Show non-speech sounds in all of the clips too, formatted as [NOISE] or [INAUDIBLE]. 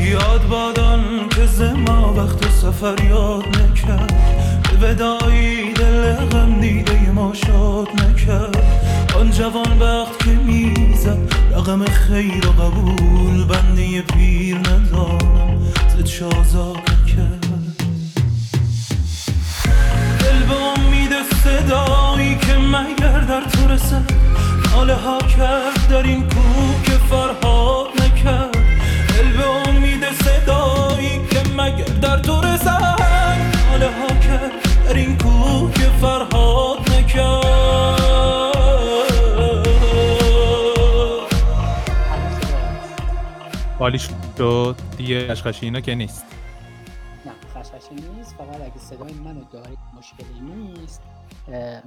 یاد بادان که زما وقت سفر یاد نکرد. به ودایی دل غم دیده ما شاد نکرد. آن جوان وقت که می‌زد رقم خیر و قبول بنده پیر ندانم زد شازاد کرد دل به امید صدایی که مگر در تو رسد. ناله ها کرد در این کوه که فرهاد نکرد. دل به امید صدایی که مگر در تو رسد. ناله ها کرد در این کوه که فرهاد نکرد. عالی شد. دیگه قشقشی اینا که نیست. نه خشخشی نیست. فقط اگه صدای منو دارید مشکلی نیست.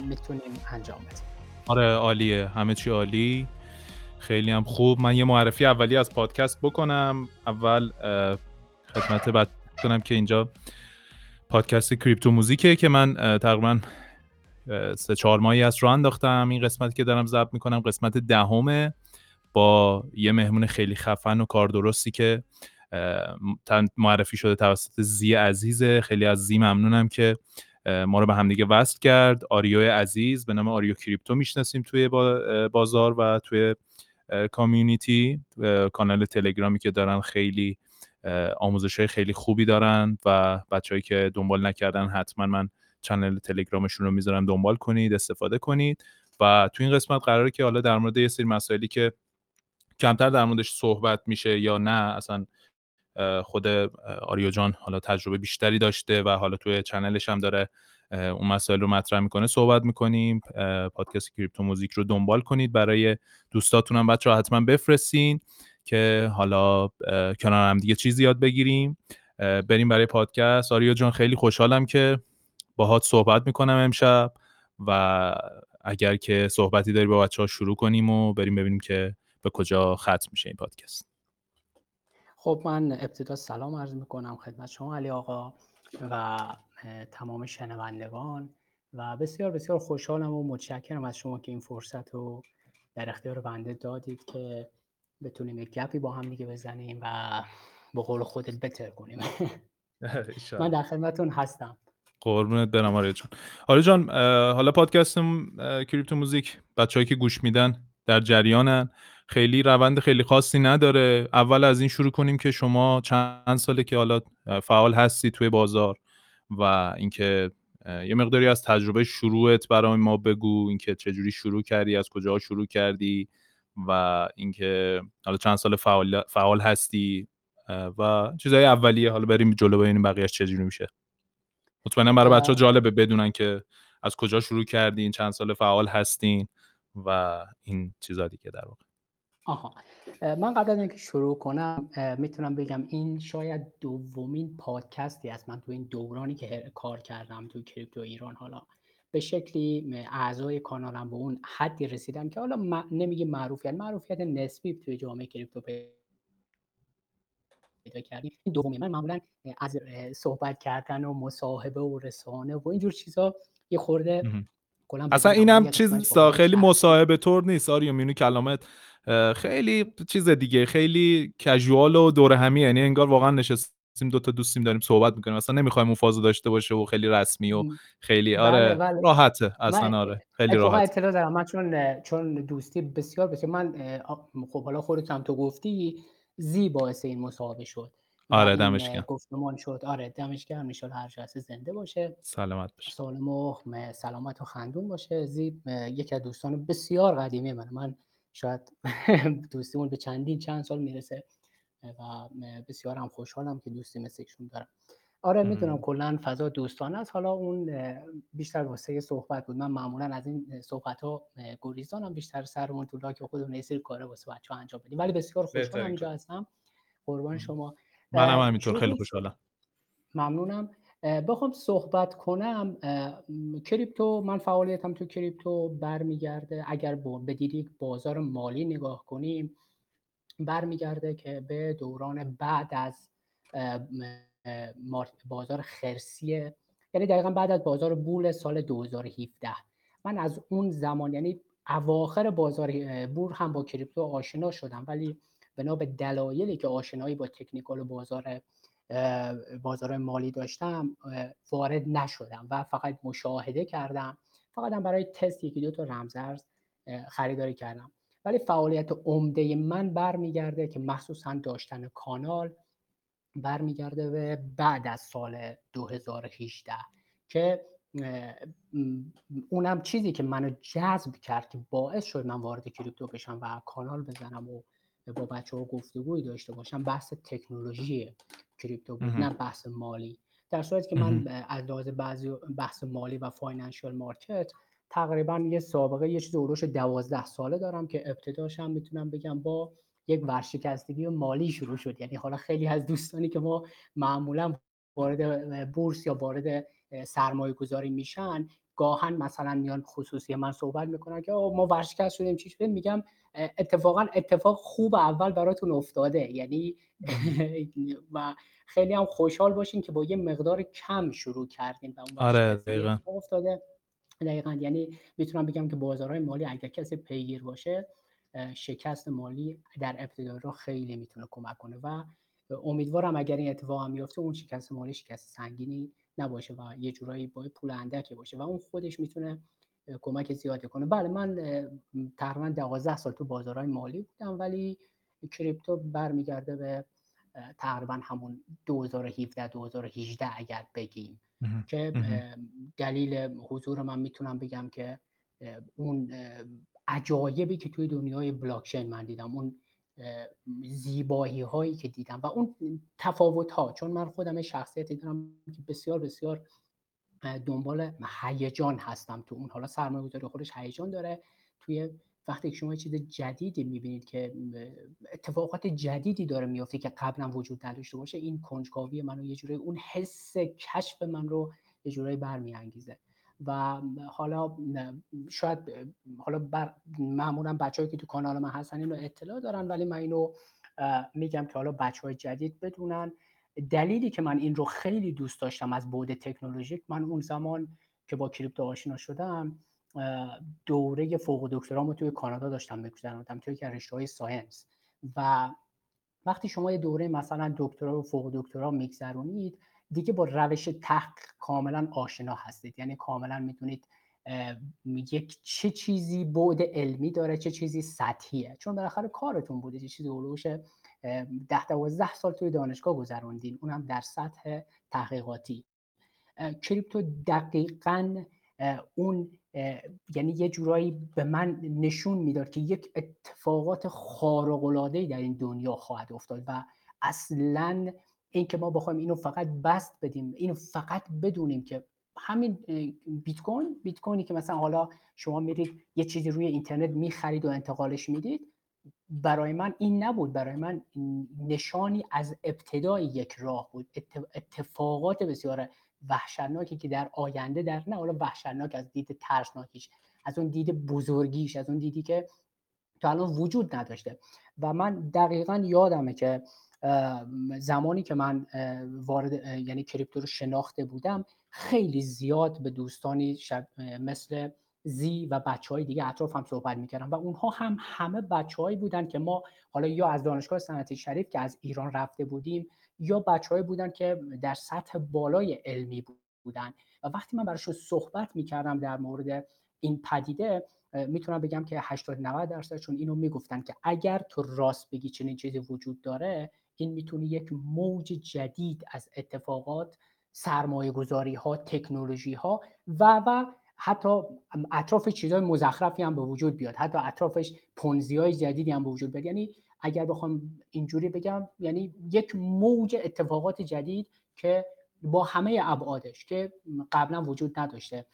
می‌تونیم انجام بدیم. آره عالیه. همه چی عالی. خیلی هم خوب. من یه معرفی اولی از پادکست بکنم. اول خدمت بعد کنم که اینجا پادکست کریپتو موزیکه که من تقریبا سه چهار ماهی از رو انداختم. این قسمتی که دارم ضبط می‌کنم قسمت دهمه با یه مهمون خیلی خفن و کار درستی که معرفی شده توسط زی عزیزه. خیلی از زی ممنونم که ما رو به همدیگه وصل کرد. آریو عزیز به نام آریو کریپتو می‌شناسیم توی بازار و توی کامیونیتی. کانال تلگرامی که دارن خیلی آموزش های خیلی خوبی دارن و بچههایی که دنبال نکردن حتما من چنل تلگرامشون رو می‌ذارم دنبال کنید استفاده کنید. و تو این قسمت قراره که حالا در مورد یه سری مسائلی که کمتر در موردش صحبت میشه یا نه اصلا خود آریو جان حالا تجربه بیشتری داشته و حالا توی چنلش هم داره اون مسائل رو مطرح می‌کنه. صحبت می‌کنیم. پادکست کریپتو موزیک رو دنبال کنید. برای دوستاتون هم بچه حتما بفرستین که حالا کنار هم دیگه چیزی یاد بگیریم. بریم برای پادکست. آریو جان خیلی خوشحالم که باهات صحبت می‌کنم امشب و اگر که صحبتی داری با بچه ها شروع کنیم و بریم ببینیم که به کجا ختم میشه این پادکست. خب من ابتدا سلام عرض می‌کنم خدمت شما علی آقا و تمام شنوندگان و بسیار بسیار خوشحالم و متشکرم از شما که این فرصت رو در اختیار بنده دادید که بتونیم یک گپی با هم دیگه بزنیم و به قول خودت بتر کنیم. [LAUGHS] من در خدمتتون هستم. قربونت برم آریا جان آریا جان حالا پادکست کریپتو موزیک بچههایی که گوش میدن در جریانن. خیلی روند خیلی خاصی نداره. اول از این شروع کنیم که شما چند ساله که حالا فعال هستی توی بازار و اینکه یه مقداری از تجربه شروعت برای ما بگو. اینکه چجوری شروع کردی از کجا شروع کردی و اینکه حالا چند سال فعال, فعال هستی و چیزهای اولیه. حالا بریم جلو ببینیم بقیهش چجوری میشه. مطمئنم برای. بچه ها جالبه بدونن که از کجا شروع کردین چند سال فعال هستین و این چیزا دیگه در واقع. آها. من قبل از اینکه شروع کنم می‌تونم بگم این شاید دومین پادکستی است. من تو این دورانی که کار کردم تو کریپتو ایران حالا به شکلی اعضای کانالم به اون حدی رسیدم که حالا م- نمیگه معروفیت معروفیت نسبی توی جامعه کریپتو پیدا کردیم. این دومی من معمولا از صحبت کردن و مصاحبه و رسانه و اینجور چیزا یه خورده اصلا اینم چیز خیلی. مصاحبه طور نیست آریا مینو کلامت اه، خیلی چیز دیگه خیلی کژوال و دور همی یعنی انگار واقعا نشستیم دو تا دوستیم داریم صحبت می‌کنیم. اصلا نمی‌خوایم اون فازو داشته باشه و خیلی رسمی و خیلی بله، آره بله. راحته من اصلا آره خیلی راحت اطلاع دارم. من چون چون دوستی بسیار بسیار من خب حالا خودت هم تو گفتی زی باعث این مصاحبه شد. آره، دمش گرم. گفتمان شد. آره دمش گرم. می‌شد هر هستی زنده باشه. سلامت باشه سالم و سلامت و خندون باشه. زی اه، یکی از دوستان بسیار قدیمی من من شاید [LAUGHS] دوستیمون به چندین چند سال می‌رسه و بسیار هم خوشحالم که دوستی مثل ایشون دارم. آره می‌دونم. کلا فضا دوستانه است. حالا اون بیشتر واسه صحبت بود. من معمولا از این صحبت ها گریزانم. بیشتر سرمون تو لاک خودمون یه سری کاره واسه بچه ها انجام بدیم. ولی بسیار خوشحالم اینجا. هستم. قربان. شما. منم اه، همینطور. خیلی خوشحالم. ممنونم. بخوام صحبت کنم. کریپتو من فعالیتم تو کریپتو برمیگرده. اگر به دید یک بازار مالی نگاه کنیم برمیگرده که به دوران بعد از بازار خرسی یعنی دقیقا بعد از بازار بول سال 2017 من از اون زمان یعنی اواخر بازار بور هم با کریپتو آشنا شدم ولی بنا به دلایلی که آشنایی با تکنیکال بازار بازار مالی داشتم وارد نشدم و فقط مشاهده کردم. فقط هم برای تست یکی دو تا رمزرز خریداری کردم. ولی فعالیت عمده من برمیگرده که مخصوصا داشتن کانال برمیگرده به بعد از سال 2018 که اونم چیزی که منو جذب کرد که باعث شد من وارد کریپتو بشم و کانال بزنم و با بچه ها گفتگوی داشته باشم بحث تکنولوژی کریپتو بود نه بحث مالی. در صورتی که من از لحاظ بعضی بحث مالی و financial market تقریبا یه سابقه یه چیز حول و حوش دوازده ساله دارم که ابتداش هم می‌تونم بگم با یک ورشکستگی مالی شروع شد. یعنی حالا خیلی از دوستانی که ما معمولا وارد بورس یا وارد سرمایه گذاری میشن گاهاً مثلا میان خصوصی من صحبت می‌کنن که ما ورشکست شدیم چی شدیم میگم اتفاقا اتفاق خوب اول براتون افتاده. یعنی [LAUGHS] و خیلی هم خوشحال باشین که با یه مقدار کم شروع کردین و اون آره دقیقا. افتاده. دقیقا. یعنی می‌تونم بگم که بازارهای مالی اگر کسی پیگیر باشه شکست مالی در ابتدای را خیلی می‌تونه کمک کنه و امیدوارم اگر این اتفاق هم میفته اون شکست مالی شکست سنگینی نباشه و یه جورایی با پول اندکی باشه و اون خودش می‌تونه کمک زیادی کنه. بله من تقریبا 12 سال تو بازارهای مالی بودم ولی کریپتو برمیگرده به تقریبا همون 2017 2018 اگر بگیم. که دلیل حضور من می‌تونم بگم که اون عجایبی که توی دنیای بلاکچین من دیدم اون زیبایی هایی که دیدم و اون تفاوت ها چون من خودم شخصیتی دارم که بسیار بسیار دنبال هیجان هستم تو اون. حالا سرمایه گذاری خودش هیجان داره. توی وقتی شما چیز جدیدی می‌بینید که اتفاقات جدیدی داره میافته که قبلا وجود نداشته باشه این کنجکاوی منو یه جورایی اون حس کشف من رو یه جورایی برمیانگیزه. و حالا شاید حالا بر معمولا بچه‌ای که تو کانال من هستن اینو اطلاع دارن ولی من اینو میگم که حالا بچه های جدید بدونن. دلیلی که من این رو خیلی دوست داشتم از بعد تکنولوژیک من اون زمان که با کریپتو آشنا شدم دوره فوق دکترامو توی کانادا داشتم میگذروندم توی که ساینس. و وقتی شما یه دوره مثلا دکترا و فوق دکترا میگذرونید دیگه با روش تحقیق کاملا آشنا هستید. یعنی کاملا می‌تونید یک چه چیزی بعد علمی داره چه چیزی سطحیه. چون بالاخره کارتون بوده چه چیزی ده دوازده سال توی دانشگاه گذروندین اونم در سطح تحقیقاتی. کریپتو دقیقا اون یعنی یه جورایی به من نشون می‌داد که یک اتفاقات خارق در این دنیا خواهد افتاد و اصلا این که ما بخوایم اینو فقط بست بدیم اینو فقط بدونیم که همین بیت کوین بیت کوینی که مثلا حالا شما میرید یه چیزی روی اینترنت می‌خرید و انتقالش می‌دید برای من این نبود. برای من نشانی از ابتدای یک راه بود. اتفاقات بسیار وحشتناکی که در آینده در نه حالا وحشتناک از دید ترسناکیش از اون دید بزرگیش از اون دیدی که تا الان وجود نداشته. و من دقیقا یادمه که زمانی که من وارد یعنی کریپتو رو شناخته بودم خیلی زیاد به دوستانی مثل زی و بچه های دیگه اطراف هم صحبت می‌کردم و اونها هم همه بچههایی بودن که ما حالا یا از دانشگاه صنعتی شریف که از ایران رفته بودیم یا بچههایی بودن که در سطح بالای علمی بودن. و وقتی من براشون صحبت می‌کردم در مورد این پدیده می‌تونم بگم که 80 90 درصد چون اینو می‌گفتن که اگر تو راست بگی چنین چیزی وجود داره این می‌تونه یک موج جدید از اتفاقات سرمایه گذاری ها تکنولوژی ها و و حتی اطراف چیزهای مزخرفی هم به وجود بیاد. حتی اطرافش پونزی های جدیدی هم به وجود بیاد. یعنی اگر بخوام اینجوری بگم یعنی یک موج اتفاقات جدید که با همه ابعادش که قبلا وجود نداشته.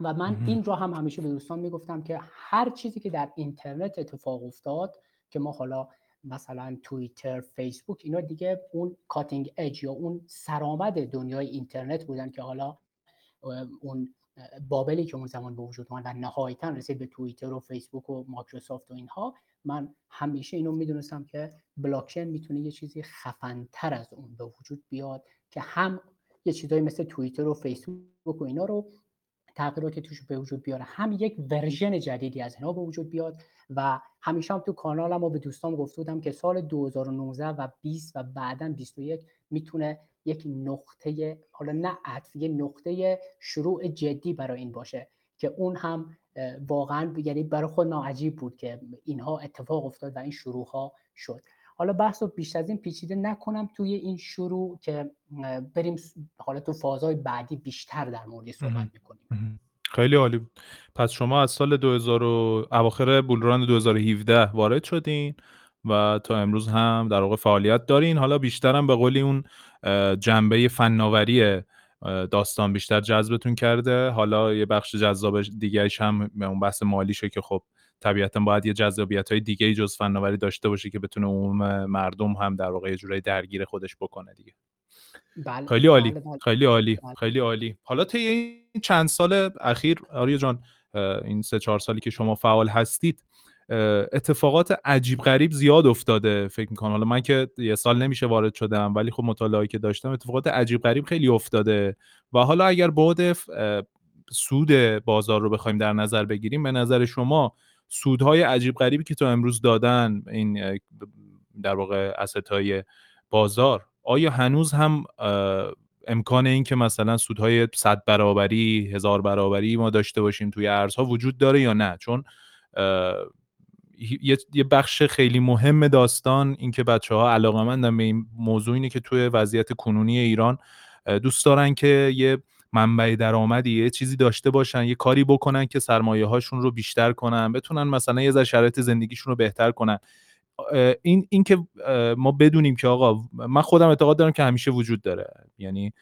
و من این رو هم همیشه به دوستان می‌گفتم که هر چیزی که در اینترنت اتفاق افتاد که ما حالا مثلا توییتر فیسبوک اینا دیگه اون کاتینگ اج یا اون سرآمد دنیای اینترنت بودن که حالا اون bubble ی که اون زمان به وجود اومد و نهایتا رسید به توییتر و فیسبوک و مایکروسافت و اینها من همیشه اینو می‌دونستم که بلاکچین می‌تونه یه چیزی خفنتر از اون به وجود بیاد که هم یه چیزایی مثل توییتر و فیسبوک و اینا رو تغییراتی توش به وجود بیاره هم یک version جدیدی از اینا به وجود بیاد و همیشه هم تو کانالم و به دوستان گفته بودم که سال 2019 و 20 و بعدا 21 می‌تونه یک نقطه حالا نه عطف یه نقطه شروع جدی برای این باشه که اون هم واقعا یعنی برای خود ناعجیب بود که اینها اتفاق افتاد و این شروع ها شد. حالا بحث رو بیشتر از این پیچیده نکنم توی این شروع که بریم حالا تو فازهای بعدی بیشتر در مورد صحبت می‌کنیم. خیلی عالی بود. پس شما از سال 2000 اواخر بولران 2017 وارد شدین. و تا امروز هم در واقع فعالیت دارین حالا بیشتر هم به قولی اون جنبه فناوری داستان بیشتر جذبتون کرده حالا یه بخش جذاب دیگهش هم اون بحث مالیشه که خب طبیعتا باید یه جذابیت های دیگه جز فناوری داشته باشه که بتونه عموم مردم هم در واقع یه جورایی درگیر خودش بکنه دیگه بله. خیلی عالی بله، بله. خیلی عالی بله. خیلی عالی حالا طی این چند سال اخیر آریا جان این سه چهار سالی که شما فعال هستید اتفاقات عجیب غریب زیاد افتاده فکر می‌کنم. حالا من که یه سال نمیشه وارد شدم ولی خب مطالعاتی که داشتم اتفاقات عجیب غریب خیلی افتاده. و حالا اگر بعد سود بازار رو بخوایم در نظر بگیریم به نظر شما سودهای عجیب غریبی که تا امروز دادن این در واقع اسست های بازار آیا هنوز هم امکان این که مثلا سودهای صد برابری هزار برابری ما داشته باشیم توی ارزها وجود داره یا نه؟ چون یه بخش خیلی مهم داستان اینکه بچه ها علاقه به این موضوع اینه که توی وضعیت کنونی ایران دوست دارن که یه منبع درآمدی یه چیزی داشته باشن یه کاری بکنن که سرمایه هاشون رو بیشتر کنن بتونن مثلا یه ذره شرایط زندگیشون رو بهتر کنن. این این که ما بدونیم که آقا من خودم اعتقاد دارم که همیشه وجود داره. یعنی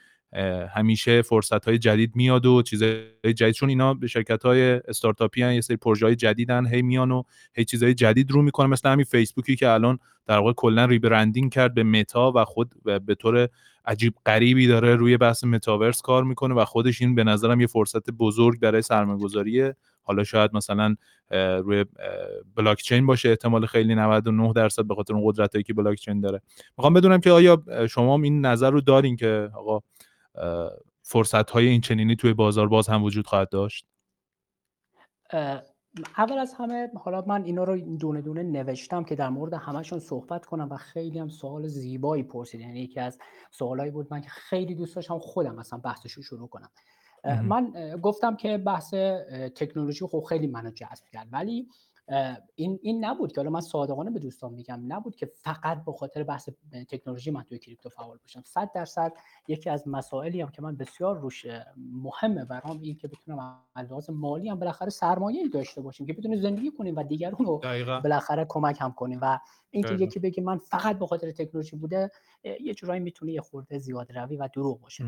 همیشه فرصت های جدید میاد و چیزهای جدید چون اینا به شرکت های استارتاپی هن یه سری پروژه های جدیدن هی میان و هی چیزهای جدید رو می‌کنه مثل همین فیسبوکی که الان در واقع کلا rebranding کرد به متا و خود به طور عجیب غریبی داره روی بحث متاورس کار می‌کنه و خودش این به نظرم یه فرصت بزرگ برای سرمایه‌گذاریه. حالا شاید مثلا روی بلاک چین باشه احتمال خیلی 99 درصد به خاطر اون قدرتایی که بلاک چین داره. می‌خوام بدونم که آیا شما این نظر رو دارین که آقا فرصت های این چنینی توی بازار باز هم وجود خواهد داشت؟ اول از همه حالا من اینا رو دونه دونه نوشتم که در مورد همشون صحبت کنم و خیلی هم سوال زیبایی پرسید یعنی یکی از سوالایی بود من که خیلی دوست داشتم خودم مثلا بحثش رو شروع کنم. من گفتم که بحث تکنولوژی خب خیلی منو جذب کرد ولی این این نبود که حالا من صادقانه به دوستان میگم نبود که فقط به خاطر بحث تکنولوژی من توی کریپتو فعال باشم. 100 درصد یکی از مسائلی هم که من بسیار روش مهمه برام این که بتونم از مالی هم بالاخره سرمایه داشته باشیم که بتونیم زندگی کنیم و دیگران رو بالاخره کمک هم کنیم. و اینکه یکی بگه من فقط به خاطر تکنولوژی بوده یه جورایی می‌تونه یه خورده زیاد روی و دروغ باشه.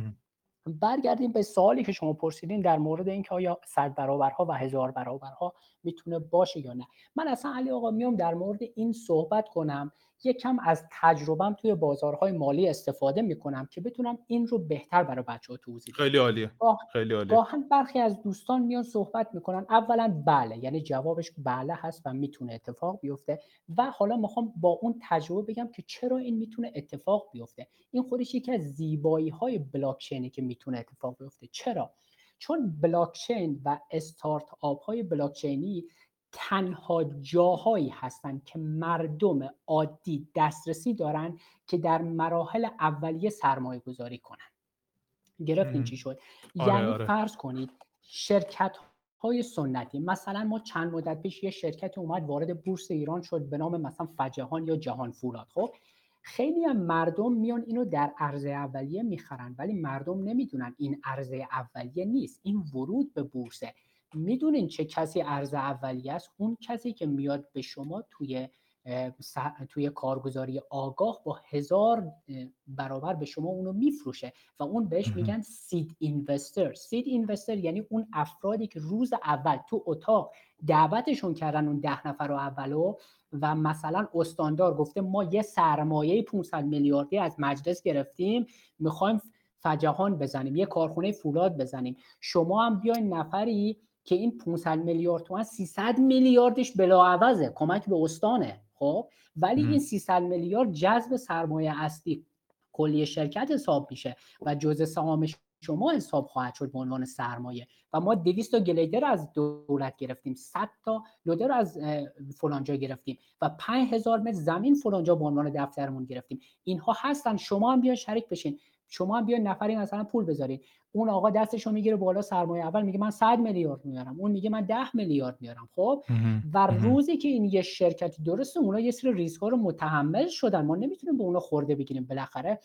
برگردیم به سوالی که شما پرسیدین در مورد اینکه آیا صد برابرها و هزار برابرها می‌تونه باشه یا نه. من اصلا علی آقا میام در مورد این صحبت کنم یکم از تجربم توی بازارهای مالی استفاده می‌کنم که بتونم این رو بهتر برای بچه ها توضیح خیلی عالیه. خیلی عالیه. گاهن برخی از دوستان میان صحبت می‌کنن. اولا بله یعنی جوابش بله هست و می‌تونه اتفاق بیفته و حالا می‌خوام با اون تجربه بگم که چرا این می‌تونه اتفاق بیفته. این خودش یکی از زیبایی های بلاکچینی که می‌تونه اتفاق بیفته. چرا؟ چون بلاکچین و استارت آپ های بلاکچینی تنها جاهایی هستند که مردم عادی دسترسی دارن که در مراحل اولیه سرمایه گذاری کنن. گرفتین چی شد؟ آره یعنی آره. فرض کنید شرکت های سنتی مثلا ما چند مدت پیش یه شرکت اومد وارد بورس ایران شد به نام مثلا فجهان یا جهان فولاد. خب خیلی هم مردم میان اینو در عرضه اولیه می‌خرن ولی مردم نمی‌دونن این عرضه اولیه نیست. این ورود به بورسه. می‌دونین چه کسی ارز اولیه است؟ اون کسی که میاد به شما توی توی کارگزاری آگاه با هزار برابر به شما اونو میفروشه و اون بهش میگن سید اینوستر سید اینوستر یعنی اون افرادی که روز اول تو اتاق دعوتشون کردن اون ده نفر رو اولو و مثلا استاندار گفته ما یه سرمایه 500 میلیاردی از مجلس گرفتیم می‌خوایم فجهان بزنیم یه کارخونه فولاد بزنیم. شما هم بیاین نفری که این 500 میلیارد تومن 300 میلیاردش بلاعوضه. کمک به استانه خب؟ ولی این 300 میلیارد جذب سرمایه اصلی کلی شرکت حساب میشه و جزء سهام شما حساب خواهد شد به عنوان سرمایه. و ما 200 تا گلیدر از دولت گرفتیم 100 تا لودر از فلانجا گرفتیم و 5000 متر زمین فلانجا به عنوان دفترمون گرفتیم. اینها هستن شما هم بیا شریک بشین. شما هم بیا نفری مثلا پول بذارید اون آقا دستشو می‌گیره بالا سرمایه اول میگه من 100 میلیارد میارم. اون میگه من 10 میلیارد میارم. خب؟ و روزی که این یه شرکتی درسته اونا یه سری ریسک ها رو متحمل شدن. ما نمی‌تونیم به اونا خورده بگیریم بالاخره.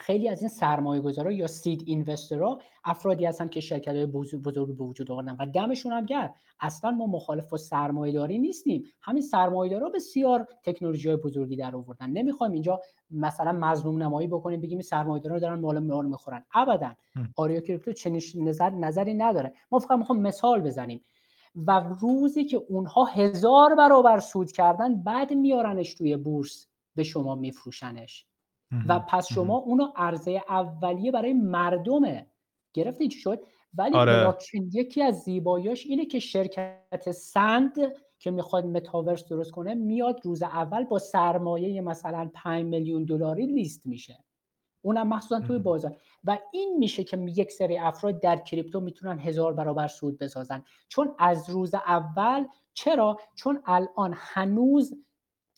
خیلی از این سرمایه گذارا یا سید اینوسترها افرادی هستن که شرکت های بزرگ به وجود آوردن و دمشون هم گرد اصلا ما مخالف با سرمایه داری نیستیم. همین سرمایه دارا بسیار تکنولوژی های بزرگی در آوردن. نمی‌خوایم اینجا مثلا مظلوم نمایی بکنیم بگیم سرمایه دارا دارن مال مال می‌خورن. ابدا. آریا کریپتو چنین نظر نظری نداره. ما فقط می‌خوام مثال بزنیم. و روزی که اونها هزار برابر سود کردن بعد میارنش توی بورس به شما میفروشنش. و پس شما اونو عرضه اولیه برای مردمه گرفتی چی شد؟ ولی آره. یکی از زیباییاش اینه که شرکت سند که می‌خواد متاورس درست کنه میاد روز اول با سرمایه مثلا 5 میلیون دلاری لیست میشه. اونم مخصوصا توی بازار. و این میشه که یک سری افراد در کریپتو می‌تونن هزار برابر سود بسازن. چون از روز اول چرا؟ چون الان هنوز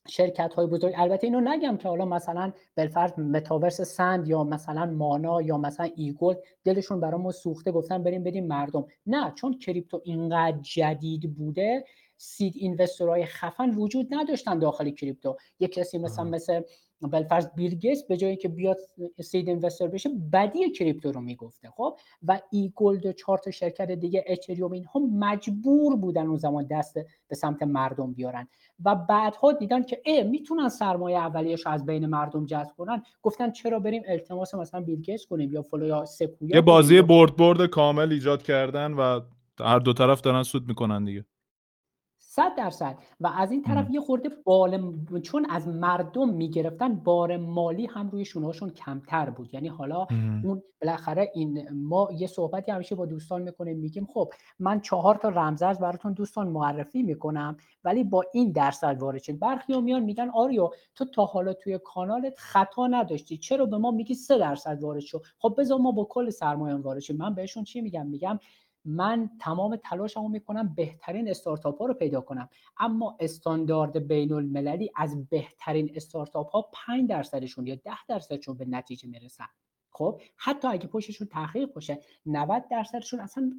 شرکت های بزرگ. البته اینو نگم که حالا مثلا بالفرض متاورس سند یا مثلا مانا یا مثلا ای گلد دلشون برای ما سوخته گفتن بریم بریم مردم. نه چون کریپتو اینقدر جدید بوده seed investor های خفن وجود نداشتن داخل کریپتو. یک کسی مثلا مثل بالفرض بیل گیتس به جایی که بیاد seed investor بشه بدی کریپتو رو می‌گفته خب؟ و ای گلد و چهار تا شرکت دیگه اتریوم اینها مجبور بودن اون زمان دست به سمت مردم بیارن. و بعدها دیدن که ای می‌تونن سرمایه اولیش از بین مردم جذب کنن. گفتن چرا بریم التماس مثلا بیل گیتس کنیم یا فلو یا سکویا یه بازی برد برد کامل ایجاد کردن و هر دو طرف دارن سود می‌کنن دیگه. صد درصد. و از این طرف یه خورده بال چون از مردم می‌گرفتن بار مالی هم روی شونهاشون کمتر بود. یعنی حالا اون بالاخره این ما یه صحبتی همیشه با دوستان می‌کنیم میگیم خب من چهار تا رمزرز براتون دوستان معرفی می‌کنم ولی با این درصد وارد شد برخی میان میگن آریو تو تا حالا توی کانالت خطا نداشتی. چرا به ما میگی سه درصد وارد شد خب بذار ما با کل سرمایه وارد شیم. من بهشون چی میگم؟ میگم من تمام تلاشمو می‌کنم بهترین استارتاپ ها رو پیدا کنم. اما استاندارد بین المللی از بهترین استارتاپ ها 5 درصدشون یا 10 درصدشون به نتیجه می‌رسن. خب حتی اگه پشتشون تحقیق باشه 90 درصدشون اصلا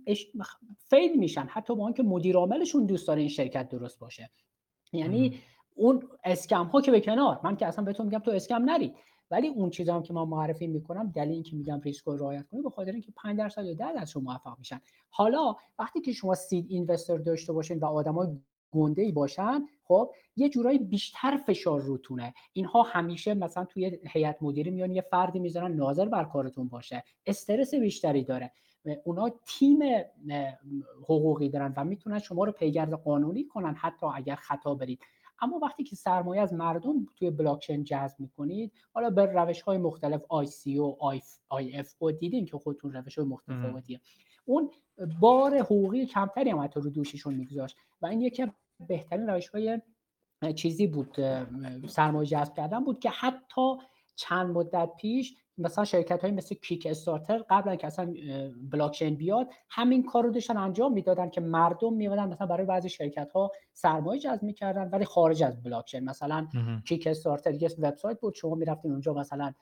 فیل میشن. حتی با اینکه مدیر عاملشون دوست داره این شرکت درست باشه. یعنی اون اسکم ها که به کنار من که اصلا بهتون میگم تو اسکم نری. ولی اون چیزا هم که ما معرفی می‌کنم دلیل اینکه میگم ریسک رو رعایت کنید به خاطر اینکه 5 درصد یا 10 درصد موفق میشن. حالا وقتی که شما سید اینوستر داشته باشین و آدمای گنده ای باشن خب یه جورایی بیشتر فشار روتونه. اینها همیشه مثلا توی هیئت مدیره میان یه فردی می‌ذارن ناظر بر کارتون باشه. استرس بیشتری داره. اونا تیم حقوقی دارن و می‌تونن شما رو پیگرد قانونی کنن حتی اگر خطا برید. اما وقتی که سرمایه از مردم توی بلاکچین جذب می‌کنید حالا به روش های مختلف ICO IFO دیدین که خودتون روش های مختلفیه اون بار حقوقی کمتری هم حتی رو دوششون میگذاشت و این یکی بهترین روش های چیزی بود سرمایه جذب کردن بود که حتی چند مدت پیش مثلا شرکت های مثل کیک استارتر قبل که اصلا بلاکچین بیاد همین کار رو داشتن انجام می‌دادن که مردم میادن مثلا برای بعضی شرکت ها سرمایه جذب می‌کردن ولی خارج از بلاکچین. مثلا کیک استارتر یه وبسایت بود شما می‌رفتین اونجا مثلا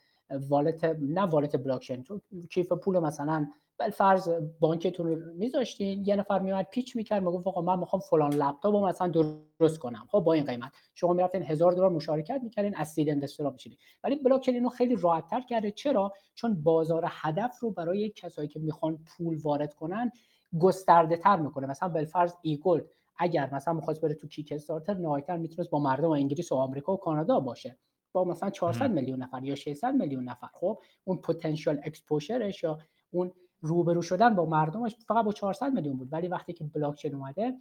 والت نه والت بلاکچین تو کیف پول مثلا فرض بانکتون رو میذاشتین یه نفر میومد پیچ می‌کرد می‌گفت آقا من می‌خوام فلان لپتاپ رو مثلا درست کنم. خب با این قیمت. شما می‌رفتین هزار دلار مشارکت می‌کردین از سید اینوستر میشید ولی بلاکچین اینو خیلی راحت تر کرده. چرا؟ چون بازار هدف رو برای کسایی که می‌خوان پول وارد کنن گسترده تر می‌کنه. مثلا بالفرض ایگل اگر مثلا می‌خواست بره تو Kickstarter نهایتا می‌تونست با مردم انگلیس و آمریکا و کانادا باشه. با مثلا 400 میلیون نفر یا 600 میلیون نفر. خب اون پتانسیل exposure ش یا اون روبرو شدن با مردمش فقط با 400 میلیون بود. ولی وقتی که بلاکچین اومده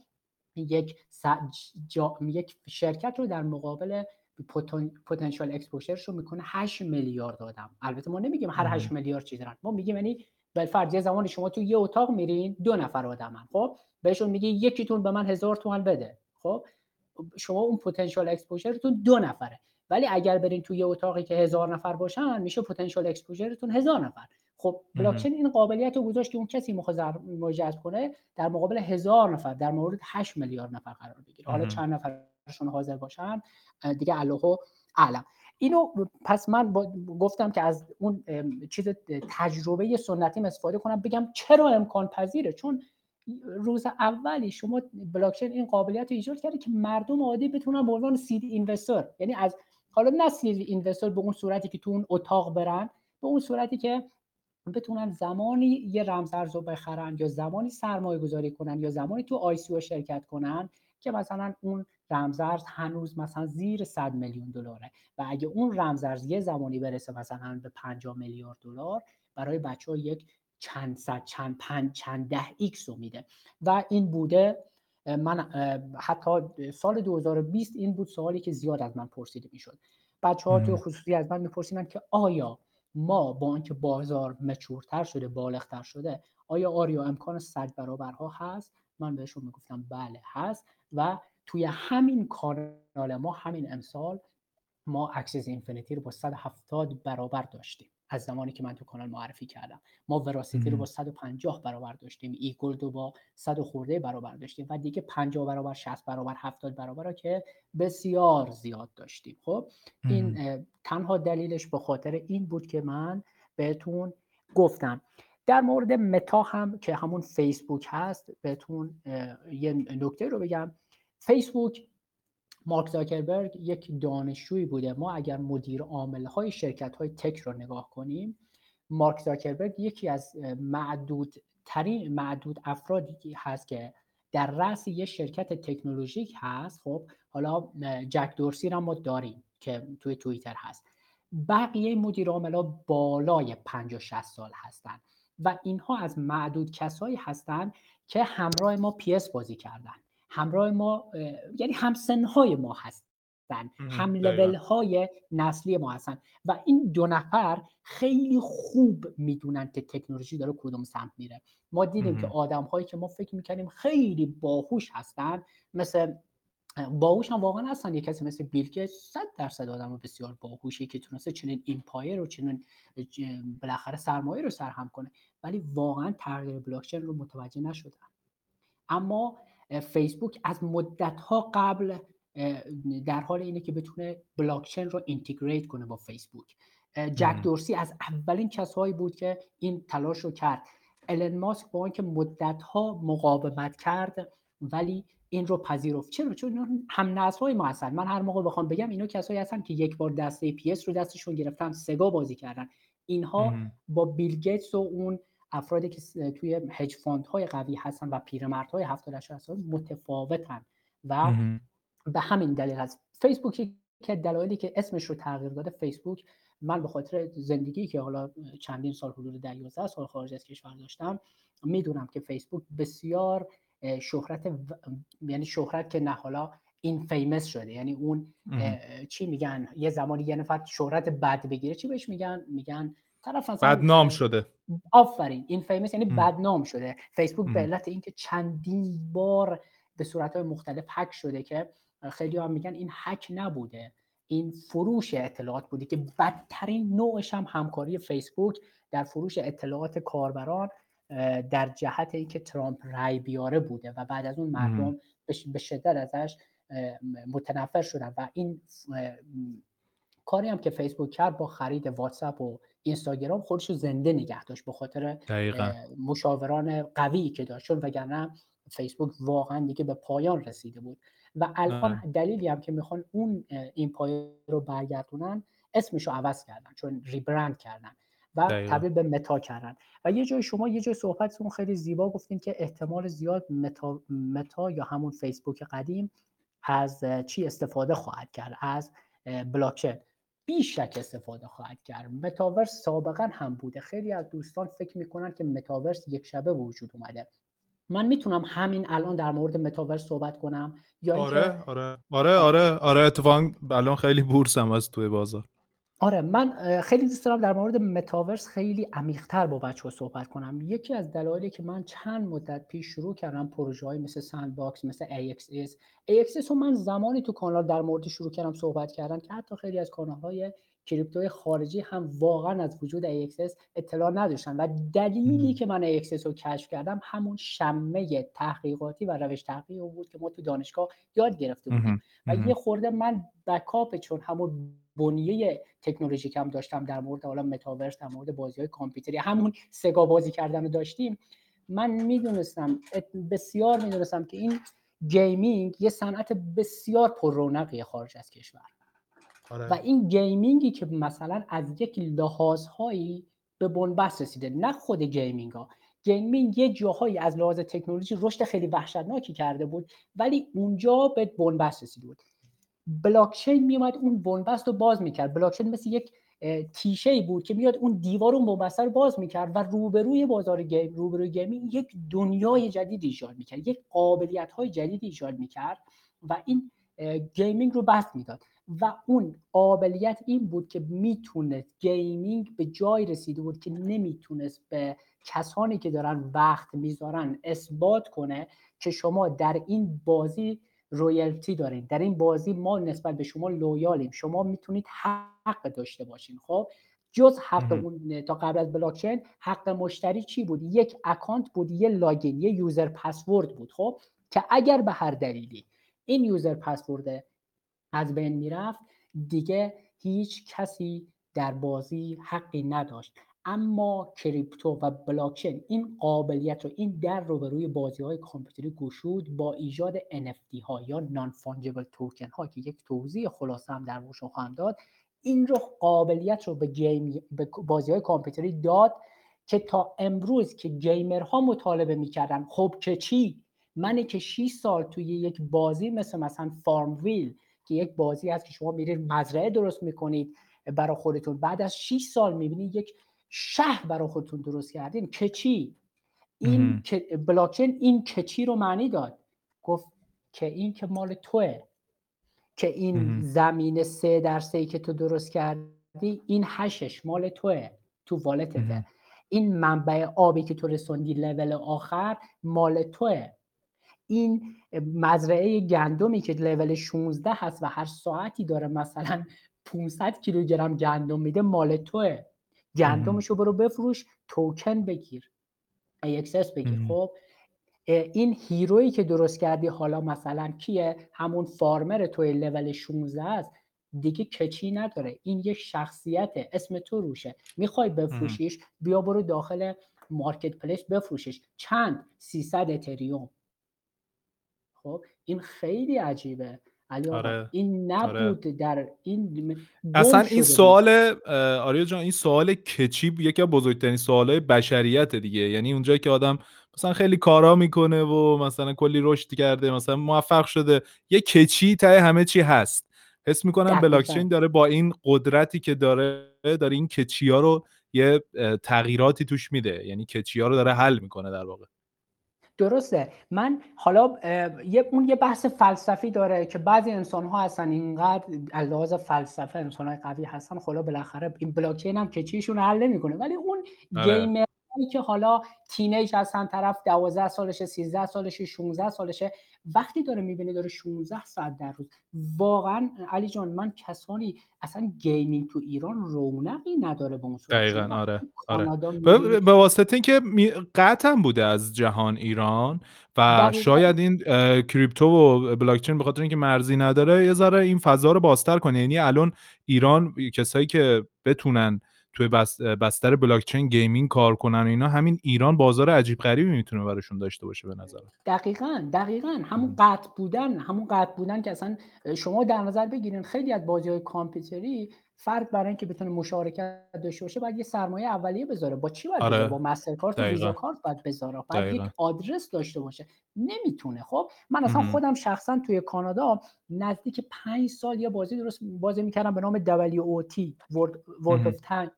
یک جا... یک شرکت رو در مقابل پتانسیل exposure ش رو می‌کنه 8 میلیارد آدم. البته ما نمیگیم هر 8 میلیارد چی دارن. ما میگیم یعنی بالفرض یه زمانی شما تو یه اتاق میرین دو نفر آدمن. خب؟ بهشون میگی یکیتون به من هزار تومن بده. خب؟ شما اون پتانسیل exposure تون دو نفره. ولی اگر برین تو یه اتاقی که هزار نفر باشن میشه پتانسیل exposure تون هزار نفر. خب بلاکچین این قابلیت رو گذاشت که اون کسی می‌خواد جذب کنه در مقابل هزار نفر در مورد 8 میلیارد نفر قرار بگیره. حالا چند نفرشون حاضر باشن دیگه الله اعلم. اینو پس من گفتم که از اون چیز تجربه سنتیم استفاده کنم بگم چرا امکان پذیره؟ چون روز اولی شما بلاکچین این قابلیت رو ایجاد کرده که مردم عادی بتونن به عنوان سید اینوستر یعنی از حالا نه سید اینوستر به اون صورتی که تو اون اتاق برن به اون صورتی که بتونن زمانی یه رمزارز رو بخرن یا زمانی سرمایه گذاری کنن یا زمانی تو ICO شرکت کنن که مثلا اون رمزارز هنوز مثلا زیر 100 میلیون دلاره. و اگه اون رمزارز یه زمانی برسه مثلا به 50 میلیارد دلار برای بچه ها یک چند صد چند پنج چند ده X رو میده. و این بوده من حتی سال 2020 این بود سوالی که زیاد از من پرسیده می‌شد. بچه ها تو خصوصی از من میپرسیدن که آیا ما با اینکه بازار mature تر شده بالغتر شده آیا آریا امکان صد برابرها هست؟ من بهشون می‌گفتم بله هست و توی همین کانال ما همین امسال ما Axie Infinity رو با 170 برابر داشتیم. از زمانی که من تو کانال معرفی کردم. ما Verasity رو با 150 برابر داشتیم. eGold رو با 100 خورده برابر داشتیم و دیگه 50 برابر 60 برابر 70 برابر رو که بسیار زیاد داشتیم. خب این تنها دلیلش به خاطر این بود که من بهتون گفتم. در مورد متا هم که همون فیسبوک هست بهتون یه نکته رو بگم. فیسبوک مارک زاکربرگ یک دانشجویی بوده. ما اگر مدیر عامل های شرکت های تک رو نگاه کنیم مارک زاکربرگ یکی از معدود ترین معدود افرادی هست که در رأس یه شرکت تکنولوژیک هست. خب حالا جک دورسی رو ما داریم که توی توییتر هست. بقیه مدیر ها بالای 50 60 سال هستند و اینها از معدود کسایی هستند که همراه ما پی بازی کردن. همراه ما یعنی همسنهای ما هستن هم لول های نسلی ما هستن و این دو نفر خیلی خوب می‌دونن که تکنولوژی داره کدوم سمت میره. ما دیدیم که آدم هایی که ما فکر می‌کنیم خیلی باهوش هستن مثل باهوش هم واقعا هستن. یه کسی مثل بیل که 100 درصد آدم بسیار باهوشی که تونسته چنین empire و چنین بالاخره سرمایه رو سرهم کنه. ولی واقعا تغییر بلاکچین رو متوجه نشدن. اما فیسبوک از مدت ها قبل در حال اینه که بتونه بلاکچین رو integrate کنه با فیسبوک. جک دورسی از اولین کسایی بود که این تلاش رو کرد. الن ماسک با اینکه مدت ها مقاومت کرد ولی این رو پذیرفت. چرا؟ چون هم های ما هستن. من هر موقع بخوام بگم اینا کسایی هستن که یک بار دسته PS رو دستشون گرفتن سگا بازی کردن. اینها با بیل گیتس و اون افرادی که توی hedge fund های قوی هستن و پیرمردهای 70 سال متفاوتن و به همین دلیل هست. فیسبوک که دلایلی که اسمش رو تغییر داده فیسبوک من به خاطر زندگی که حالا چندین سال حدود 11 سال خارج از کشور داشتم می‌دونم که فیسبوک بسیار شهرت و... یعنی شهرت که نه حالا این فیمس شده. یعنی اون چی میگن؟ یه زمانی یه نفر شهرت بد بگیره چی بهش میگن؟ میگن طرف بدنام شده. آفرین. این فیمس یعنی بدنام شده. فیسبوک به علت اینکه چندین بار به صورت های مختلف هک شده که خیلی هم میگن این هک نبوده. این فروش اطلاعات بوده که بدترین نوعش هم همکاری فیسبوک در فروش اطلاعات کاربران در جهت اینکه ترامپ رای بیاره بوده و بعد از اون مردم به شدت ازش متنفر شدن. و این کاری هم که فیسبوک کرد با خرید واتساپ و اینستاگرام خودش رو زنده نگه داشت به خاطر مشاوران قوی که داشت چون وگرنه فیسبوک واقعا دیگه به پایان رسیده بود. و الان دلیلی هم که می‌خوان اون این پای رو برگردونن اسمش رو عوض کردن چون ریبرند کردن و تبدیل به متا کردن. و یه جای شما یه جای صحبتتون خیلی زیبا گفتین که احتمال زیاد متا, متا یا همون فیسبوک قدیم از چی استفاده خواهد کرد؟ از بلاکچین. بیشک استفاده خواهد کرد. متاورس سابقا هم بوده. خیلی از دوستان فکر می‌کنن که متاورس یک شبه وجود اومده. من می‌تونم همین الان در مورد متاورس صحبت کنم؟ یا آره آره. آره آره آره اتفاقا الان خیلی بورسم از توی بازار. آره من خیلی دوست دارم در مورد متاورس خیلی عمیقتر با بچه ها صحبت کنم. یکی از دلایلی که من چند مدت پیش شروع کردم پروژه های مثل Sandbox مثل AXS AXS رو من زمانی تو کانال در مورد شروع کردم صحبت کردم که حتی خیلی از کانال های کریپتوی خارجی هم واقعا از وجود AXS اطلاع نداشتن و دلیلی که من AXS رو کشف کردم همون شمه تحقیقاتی و روش تحقیق بود که ما تو دانشگاه یاد گرفته بودیم. و یه خورده من backup چون همون بنیه تکنولوژیک هم داشتم در مورد حالا متاورس در مورد بازی های کامپیوتری همون سگا بازی کردن رو داشتیم. من می‌دونستم بسیار می‌دونستم که این gaming یه صنعت بسیار پر رونقی خارج از کشور. آره. و این gaming ی که مثلا از یک لحاظهایی به بنبست رسیده نه خود gaming ها gaming یه جاهایی از لحاظ تکنولوژی رشد خیلی وحشتناکی کرده بود ولی اونجا به بنبست رسیده بود. بلاکچین میومد اون بنبست رو باز می‌کرد. بلاکچین مثل یک تیشه بود که میاد اون دیوار اون بنبست رو باز می‌کرد و روبروی بازار game روبروی gaming یک دنیای جدید ایجاد می‌کرد یک قابلیت های جدید ایجاد می‌کرد و این gaming رو boost می‌داد و اون قابلیت این بود که می‌تونست gaming به جای رسیده بود که نمی‌تونست به کسانی که دارن وقت می‌ذارن اثبات کنه که شما در این بازی royalty دارین. در این بازی ما نسبت به شما loyal یم. شما می‌تونید حق داشته باشین خب؟ جز حق اون تا قبل از بلاکچین حق مشتری چی بود؟ یک account بود یه login یه user password بود خب؟ که اگر به هر دلیلی این user password از بین می‌رفت دیگه هیچ کسی در بازی حقی نداشت. اما کریپتو و بلاکچین این قابلیت رو این در رو به روی بازی های کامپیوتری گشود با ایجاد NFT ها یا non-fungible token ها که یک توضیح خلاصه هم در موردش خواهم داد. این رو قابلیت رو به, game، به بازی های کامپیوتری داد که تا امروز که گیمرها مطالبه می‌کردن خب که چی؟ منی که 6 سال توی یک بازی مثل مثلا فارم ویل که یک بازی هست که شما میرید مزرعه درست می‌کنید برای خودتون. بعد از 6 سال می‌بینید یک شهر برای خودتون درست کردین. کچی این بلاکچین این کچی رو معنی داد؟ گفت که این که مال توه. که این زمین سه در سه که تو درست کردی این هشش مال توه تو والتته. این منبع آبی که تو رسوندی لول آخر مال توه. این مزرعه گندمی که لول 16 هست و هر ساعتی داره مثلا 500 کیلوگرم گندم میده مال توه. گندمش رو برو بفروش توکن بگیر. AXS بگیر. خب این هیرویی که درست کردی حالا مثلا کیه؟ همون فارمر توی لول 16 است. دیگه کچی نداره. این یه شخصیت اسم تو روشه. می‌خوای بفروشیش بیا برو داخل مارکت پلیس بفروشش. چند؟ 300 اتریوم. خب این خیلی عجیبه. علی آره. این آره. نبود در این اصلا این سوال آریا جان این سوال کچیب یکی از بزرگترین سوالای بشریت دیگه. یعنی اونجایی که آدم مثلا خیلی کارا می‌کنه و مثلا کلی رشد کرده مثلا موفق شده یه کچی ته همه چی هست. حس می‌کنم بلاکچین داره با این قدرتی که داره داره این کچی ها رو یه تغییراتی توش میده. یعنی کچی ها رو داره حل می‌کنه در واقع. درسته من حالا یه اون یه بحث فلسفی داره که بعضی انسان ها هستن اینقدر لحاظ فلسفه انسان های قوی هستن خلا بالاخره این بلاکچین هم که چیشون حل نمی‌کنه ولی اون آره. که حالا تینیج هستن طرف 12 سالشه 13 سالشه 16 سالشه وقتی داره می‌بینه داره 16 ساعت در روز. واقعا علی جان من کسانی اصلا gaming تو ایران رونقی نداره به اون دقیقا آره, آره. به واسطه اینکه قطع بوده از جهان ایران و شاید این کریپتو و بلاکچین به خاطر اینکه مرزی نداره یه ذره این فضا رو بازتر کنه. یعنی الان ایران کسایی که بتونن توی بستر بلاکچین gaming کار کنن و اینا همین ایران بازار عجیب غریبی می‌تونه براشون داشته باشه به نظر دقیقا دقیقا. همون قطع بودن همون قطع بودن که اصلا شما در نظر بگیرین خیلی از بازی های کامپیوتری فرد برای اینکه بتونه مشارکت داشته باشه باید یه سرمایه اولیه بذاره. با چی باید آره. با مسترکارت و ویزا کارت باید بذاره. باید یک آدرس داشته باشه. نمی‌تونه. خب من اصلا خودم شخصا توی کانادا نزدیک پنج سال یه بازی درست بازی می‌کردم به نام WOT World of Tank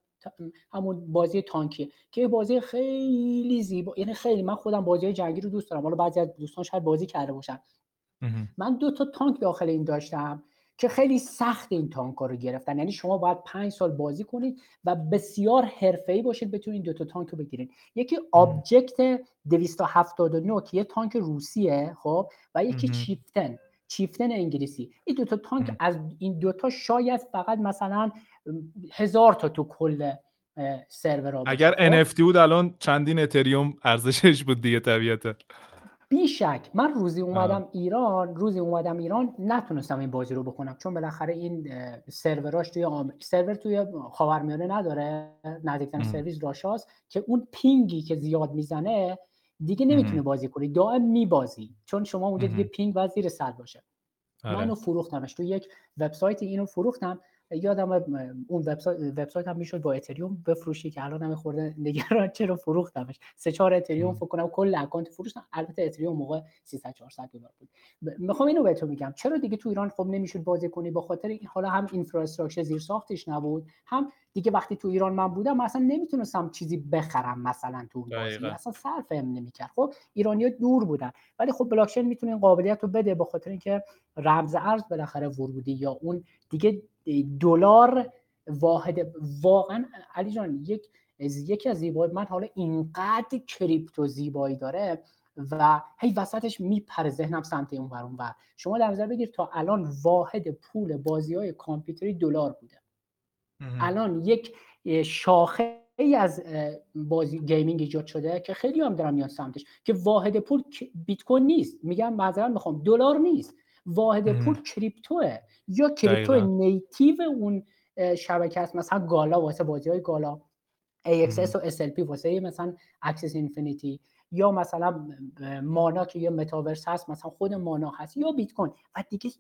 همون بازی تانکیه که بازی خیلی زیبا یعنی خیلی من خودم بازی جنگی رو دوست دارم حالا بعضی از دوستان شاید بازی کرده باشن. من دو تا تانک داخل این داشتم که خیلی سخت این تانک رو گرفتن. یعنی شما باید پنج سال بازی کنید و بسیار حرفه‌ای باشید بتونید دو تا تانک رو بگیرید. یکی Object 279 که یه تانک روسیه خب و یکی Chieftain. Chieftain انگلیسی. این دوتا تانک از این دوتا شاید فقط مثلا هزار تا تو کل سرور اگر NFT بود الان چندین اتریوم ارزشش بود دیگه طبیعتا. بیشک. من روزی اومدم ایران روزی اومدم ایران نتونستم این بازی رو بکنم. چون بالاخره این سروراش توی آم... سرور توی خاورمیانه نداره. نزدیکترین سرورش Russia ست که اون پینگی که زیاد می‌زنه دیگه نمی‌تونه بازی کنی. دائم میبازی. چون شما اونجا دیگه پینگ باید زیر صد باشه. آره. منو فروختمش. تو یک وبسایت اینو فروختم. یادم اون وبسایت هم می‌شد با اتریوم بفروشی که الان هم خورده نگران [LAUGHS] چرا فروختمش. سه چهار اتریوم فکر کنم کل اکانت فروختم البته اتریوم موقع 300 400 دلار بود. می‌خوام اینو بهتون میگم چرا دیگه تو ایران خب نمی‌شد بازی کنی؟ با خاطر این حالا هم اینفراستراکچر زیر ساختش نبود هم دیگه وقتی تو ایران من بودم اصلا نمی‌تونستم چیزی بخرم مثلا تو بازی. اصلا صرفم نمی‌کرد. خب ایرانیا دور بودن. ولی خب بلاکچین می‌تونه این قابلیت رو بده به خاطر اینکه رمز ارز بالاخره ورودی یا اون دیگه دلار واحد. واقعا علی جان یک یکی از زیبایی من حالا اینقدر کریپتو زیبایی داره و هی وسطش میپره ذهنم سمت اون ور اون شما در نظر بگیر تا الان واحد پول بازی های کامپیوتری دلار بوده. الان یک شاخه ای از بازی gaming ایجاد شده که خیلی هم دارم میان سمتش که واحد پول بیت کوین نیست. میگم معذرت می‌خوام دلار نیست. واحد پول کریپتوه. یا crypto native اون شبکه است. مثلا گالا واسه بازی های گالا AXS و SLP واسه مثلا Axie Infinity یا مثلا مانا که یه متاورس هست مثلا خود مانا هست یا بیت کوین. و دیگه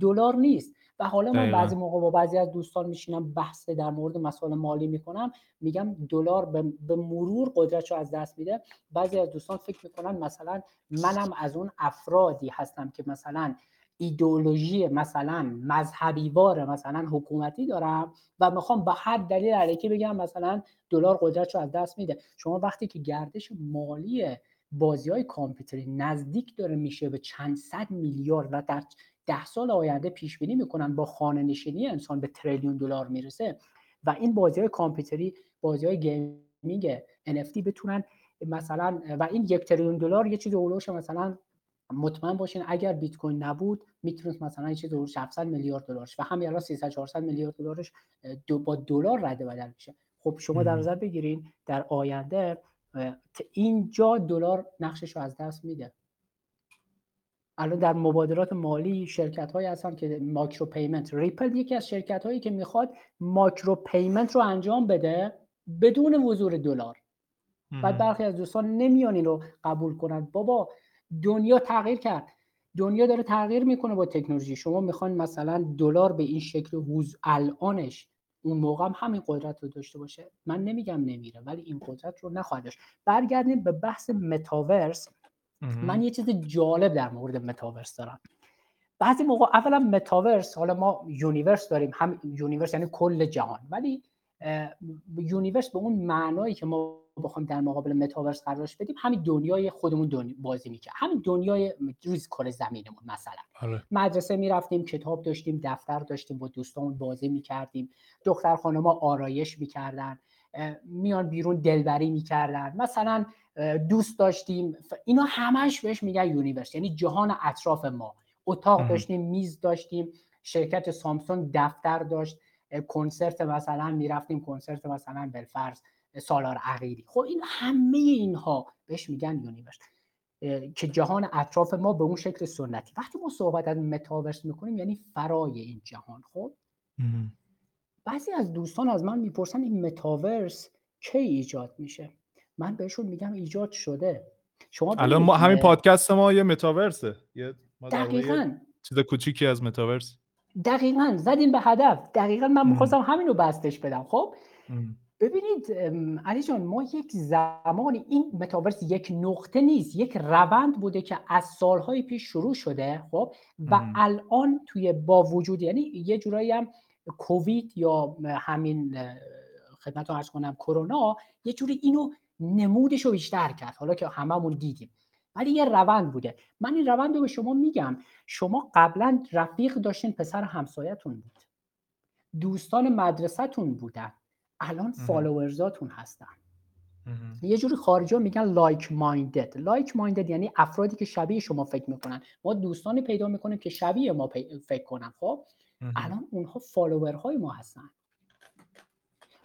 دلار نیست. و حالا من بعضی موقع با بعضی از دوستان میشینم بحث در مورد مسائل مالی می‌کنم. میگم دلار به مرور قدرتش رو از دست میده. بعضی از دوستان فکر می‌کنن مثلا منم از اون افرادی هستم که مثلا ایدئولوژی مثلا مذهبیوار مثلا حکومتی دارم و می‌خوام به هر دلیل الکی بگم مثلا دلار قدرت رو از دست میده. شما وقتی که گردش مالی بازی های کامپیوتری نزدیک داره میشه به چند صد میلیارد و در ده سال آینده پیش بینی می‌کنن با خانه نشینی انسان به تریلیون دلار می‌رسه و این بازی های کامپیوتری بازی های gaming NFT بتونن مثلا و این یک تریلیون دلار یه چیزی اولوش مثلا مطمئن باشین اگر بیت کوین نبود می‌تونست مثلا چیز 700 میلیارد دلارش و همین الان 300 400 میلیارد دلارش داره با دلار رد و بدل میشه. خب شما در نظر بگیرین در آینده اینجا دلار نقشش رو از دست میده. الان در مبادلات مالی شرکت هایی هستن که micro payment ریپل یکی از شرکت هایی که می‌خواد micro payment رو انجام بده بدون حضور دلار. بعد برخی از دوستان نمیان این رو قبول کنند بابا دنیا تغییر کرد. دنیا داره تغییر می‌کنه با تکنولوژی. شما می‌خواین مثلا دلار به این شکل حضور الانش اون موقع هم همین قدرت رو داشته باشه. من نمیگم نمیره ولی این قدرت رو نخواهد داشت. برگردیم به بحث متاورس. من یه چیز جالب در مورد متاورس دارم. بعضی موقع اولا متاورس حالا ما universe داریم. هم universe یعنی کل جهان. ولی universe به اون معنایی که ما بخوایم در مقابل متاورس قرارش بدیم همین دنیای خودمون دنیا بازی می‌کرد. همین دنیای روز کره زمینمون مثلا. آره. مدرسه می‌رفتیم کتاب داشتیم دفتر داشتیم با دوستامون بازی می‌کردیم. دختر خانما آرایش می‌کردن میان بیرون دلبری می‌کردن. مثلا دوست داشتیم اینا همش بهش میگن universe یعنی جهان اطراف ما. اتاق داشتیم میز داشتیم شرکت سامسونگ دفتر داشت کنسرت مثلا می‌رفتیم کنسرت مثلا بالفرض سالار عقیلی. خب این همه اینها بهش میگن universe که جهان اطراف ما به اون شکل سنتی. وقتی ما صحبت از متاورس می‌کنیم یعنی فرای این جهان خب؟ بعضی از دوستان از من می‌پرسن این متاورس کی ایجاد میشه. من بهشون میگم ایجاد شده. شما الان ما همین پادکست ما یه متاورسه. یه دقیقاً. چیز کوچیکی از متاورس. دقیقا. زدین به هدف. دقیقا من می‌خواستم همین رو بستش بدم خب؟ ببینید علی جان ما یک زمانی این متاورس یک نقطه نیست یک روند بوده که از سالهای پیش شروع شده خب؟ و الان توی با وجود یعنی یه جورایی هم کووید یا همین خدمتتون عرض کنم کرونا یه جوری اینو نمودش رو بیشتر کرد حالا که هممون دیدیم. ولی یه روند بوده. من این روند رو به شما میگم. شما قبلا رفیق داشتین پسر همسایتون بود. دوستان مدرسهتون بودن. الان followers اتون هستن. یه جوری خارجی میگن like-minded like-minded یعنی افرادی که شبیه شما فکر می‌کنن. ما دوستانی پیدا می‌کنیم که شبیه ما فکر کنن خب؟ الان اونها follower های ما هستن.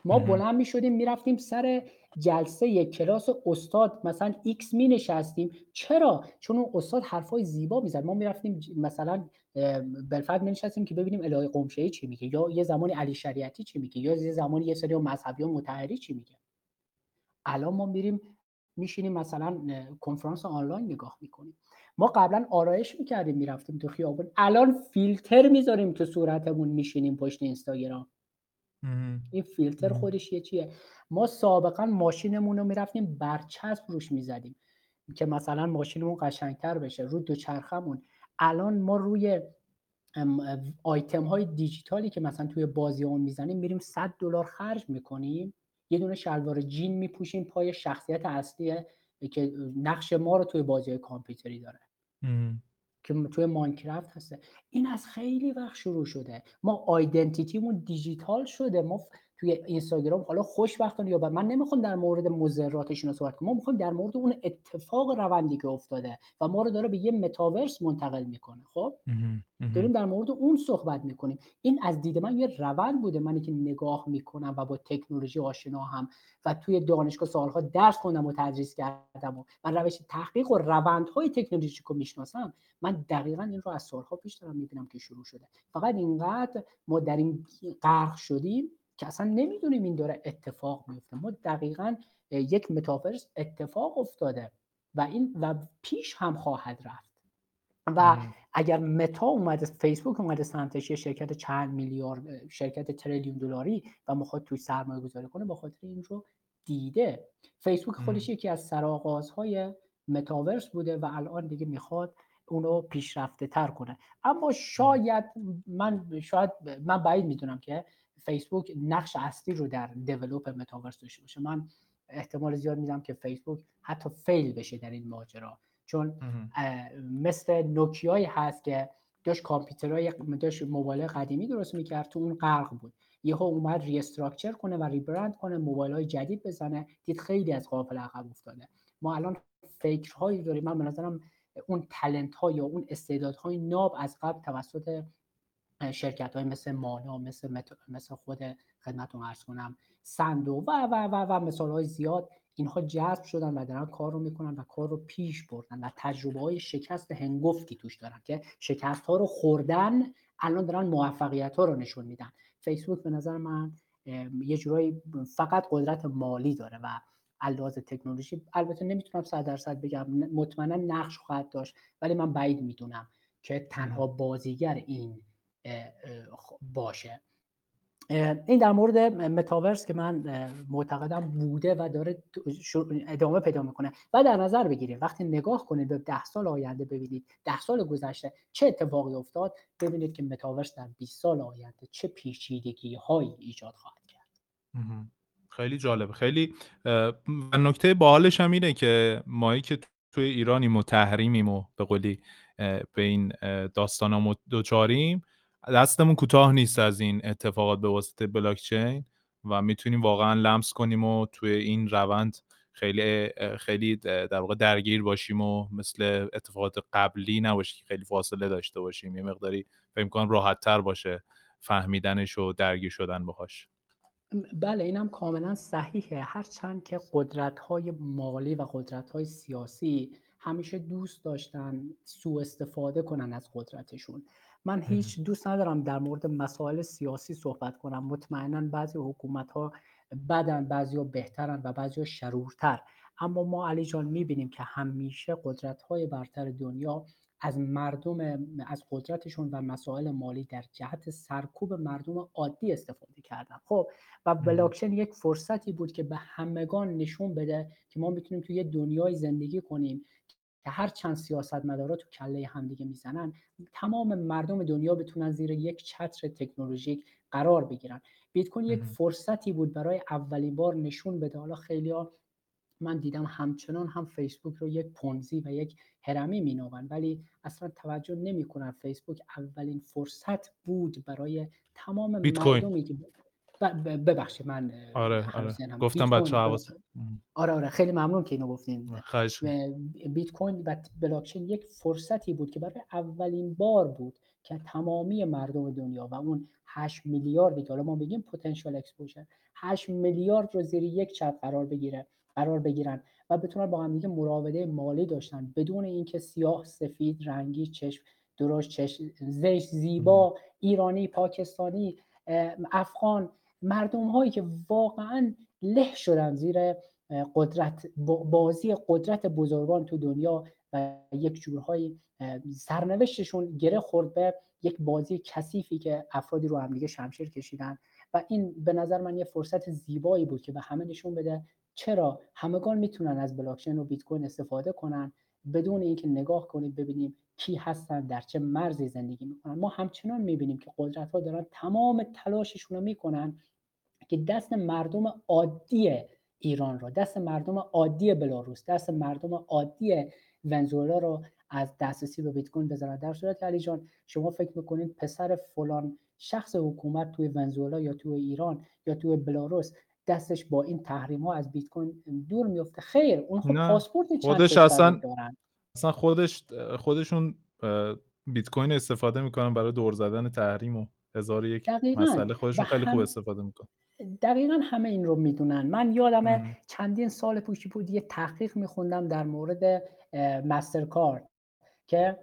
ما بلند می شدیم می‌رفتیم سر جلسه یک کلاس استاد. مثلا ایکس می نشستیم چرا؟ چون اون استاد حرفای زیبا می‌زد. ما می‌رفتیم مثلا بالفرض می نشستیم که ببینیم الهی قمشه‌ای چی میگه یا یه زمانی علی شریعتی چی میگه یا یه زمانی یه سری مذهبی و مطهری چی میگه. الان ما میریم میشینیم مثلا کنفرانس آنلاین نگاه می‌کنیم. ما قبلا آرایش می‌کردیم می‌رفتیم تو خیابون. الان فیلتر می‌ذاریم تو صورتمون میشینیم پشت اینستاگرام. این فیلتر خودش یه چیه؟ ما سابقا ماشینمون رو می‌رفتیم برچسب روش می‌زدیم که مثلا ماشینمون قشنگتر بشه رو دوچرخمون الان ما روی آیتم های دیجیتالی که مثلا توی بازی اون می‌زنیم میریم 100 دلار خرج می‌کنیم. یه دونه شلوار جین میپوشیم پای شخصیت اصلی که نقش ما رو توی بازی کامپیوتری داره. که توی ماینکرافت هسته. این از خیلی وقت شروع شده. ما آیدنتیتیمون دیجیتال شده. ما توی اینستاگرام حالا خوشبختانه یا من نمی‌خوام در مورد مضراتش رو صحبت کنم ما می‌خوایم در مورد اون اتفاق روندی که افتاده و ما رو داره به یه متاورس منتقل می‌کنه خب؟ داریم در مورد اون صحبت می‌کنیم. این از دید من یه روند بوده منی که نگاه می‌کنم و با تکنولوژی آشنا هم و توی دانشگاه سالها درس خوندم و تدریس کردم و من روش تحقیق و روندهای تکنولوژی رو می‌شناسم من دقیقا این رو از سالها پیش دارم می‌بینم که شروع شده. فقط اینقدر ما در این غرق شدیم که اصلا نمی‌دونیم این داره اتفاق میفته ما دقیقا یک متافرس اتفاق افتاده و این و پیش هم خواهد رفت. و اگر متا اومده فیسبوک اومده سمتش یه شرکت چند میلیارد شرکت تریلیون دلاری و می‌خواد توی سرمایه گذاری کنه به خاطر این رو دیده. فیسبوک خودش یکی از سرآغازهای متاورس بوده و الان دیگه می‌خواد اونو پیشرفته تر کنه. اما شاید من شاید من بعید می‌دونم که فیسبوک نقش اصلی رو در دیولوپ متاورس داشته باشه. من احتمال زیاد میدم که فیسبوک حتی فیل بشه در این ماجرا. چون مثل نوکیایی هست که داشت کامپیوترهای داشت موبایل قدیمی درست می‌کرد تو اون غرق بود. یهو اومد restructure کنه و rebrand کنه موبایل های جدید بزنه دید خیلی از قافله عقب افتاده. ما الان فکرهایی داریم. من به نظرم اون talent ها یا اون استعدادهای ناب از قبل توسط شرکت های مثل مانا مثل, مثل خود خدمتون عرض کنم Sandbox و و و و مثال های زیاد اینها جذب شدن و دارن کار رو می‌کنن و کار رو پیش بردن و تجربه های شکست هنگفتی توش دارن که شکست ها رو خوردن الان دارن موفقیت ها رو نشون میدن. فیسبوک به نظر من یه جورایی فقط قدرت مالی داره و علاوه تکنولوژی. البته نمی‌تونم صد درصد بگم مطمئنا نقش خواهد داشت ولی من بعید می‌دونم که تنها بازیگر این باشه. این در مورد متاورس که من معتقدم بوده و داره ادامه پیدا می‌کنه. و در نظر بگیرید وقتی نگاه کنید به ده سال آینده ببینید ده سال گذشته چه اتفاقی افتاد؟ ببینید که متاورس در 20 سال آینده چه پیچیدگی هایی ایجاد خواهد کرد. خیلی جالبه. خیلی نکته باحالش هم اینه که مایی که توی ایرانیم و تحریمیم و به قولی به این داستان ها دوچاریم دستمون کوتاه نیست از این اتفاقات به واسطه بلاکچین و می‌تونیم واقعا لمس کنیم و توی این روند خیلی خیلی در واقع درگیر باشیم و مثل اتفاقات قبلی نباشه که خیلی فاصله داشته باشیم. یه مقداری فکر کنم راحت تر باشه فهمیدنش و درگیر شدن باهاش. بله اینم کاملا صحیحه. هرچند که قدرت های مالی و قدرت های سیاسی همیشه دوست داشتن سوء استفاده کنن از قدرتشون. من هیچ دوست ندارم در مورد مسائل سیاسی صحبت کنم. مطمئنا بعضی حکومت ها بدن بعضی ها بهترن و بعضی ها شرورتر. اما ما علی جان می‌بینیم که همیشه قدرت های برتر دنیا از مردم از قدرتشون و مسائل مالی در جهت سرکوب مردم عادی استفاده کردن. خب و بلاکچین یک فرصتی بود که به همگان نشون بده که ما می‌تونیم توی یه دنیای زندگی کنیم. که هر چند سیاست مدارا تو کله همدیگه می‌زنن تمام مردم دنیا بتونن زیر یک چتر تکنولوژیک قرار بگیرن. بیت کوین یک فرصتی بود برای اولین بار نشون بده. حالا خیلی ها من دیدم همچنان هم فیسبوک رو یک پونزی و یک هرمی مینابن ولی اصلا توجه نمی‌کنن فیسبوک اولین فرصت بود برای تمام مردمی که ببخشید من آره آره. گفتم بچه حواس آره آره خیلی ممنون که اینو گفتین. خواهش بیت کوین و بلاکچین یک فرصتی بود که برای اولین بار بود که تمامی مردم دنیا و اون 8 میلیاردی که حالا ما بگیم پتانسیل اکسپوژر 8 میلیارد رو زیر یک چتر قرار بگیره قرار بگیرن و بتونن با هم دیگه مراوده مالی داشتن. بدون اینکه سیاه سفید رنگی چشم درشت چشم زشت زیبا ایرانی پاکستانی افغان مردم هایی که واقعا له شدن زیر قدرت بازی قدرت بزرگان تو دنیا و یک جورهایی سرنوشتشون گره خورد به یک بازی کثیفی که افرادی رو هم دیگه شمشیر کشیدن. و این به نظر من یه فرصت زیبایی بود که به همه نشون بده چرا همگان می‌تونن از بلاکچین و بیت کوین استفاده کنن بدون اینکه نگاه کنیم ببینیم کی هستن در چه مرزی زندگی می‌کنن. ما همچنان می‌بینیم که قدرت ها دارن تمام تلاششون رو می‌کنن که دست مردم عادی ایران رو دست مردم عادی بلاروس دست مردم عادی ونزوئلا رو از دسترسی به بیت کوین بذارن. در صورت علی جان شما فکر می‌کنید پسر فلان شخص حکومت توی ونزوئلا یا توی ایران یا توی بلاروس دستش با این تحریم ها از بیت کوین دور میفته خیر اون خب پاسپورت خودش اصلا اصلا خودش خودشون بیت کوین استفاده می‌کنن برای دور زدن تحریم و هزار یک مسئله خودشون خیلی خوب استفاده می‌کنن. دقیقا همه این رو می‌دونن. من یادم چندین سال پیشی بود یه تحقیق میخوندم در مورد مسترکارد که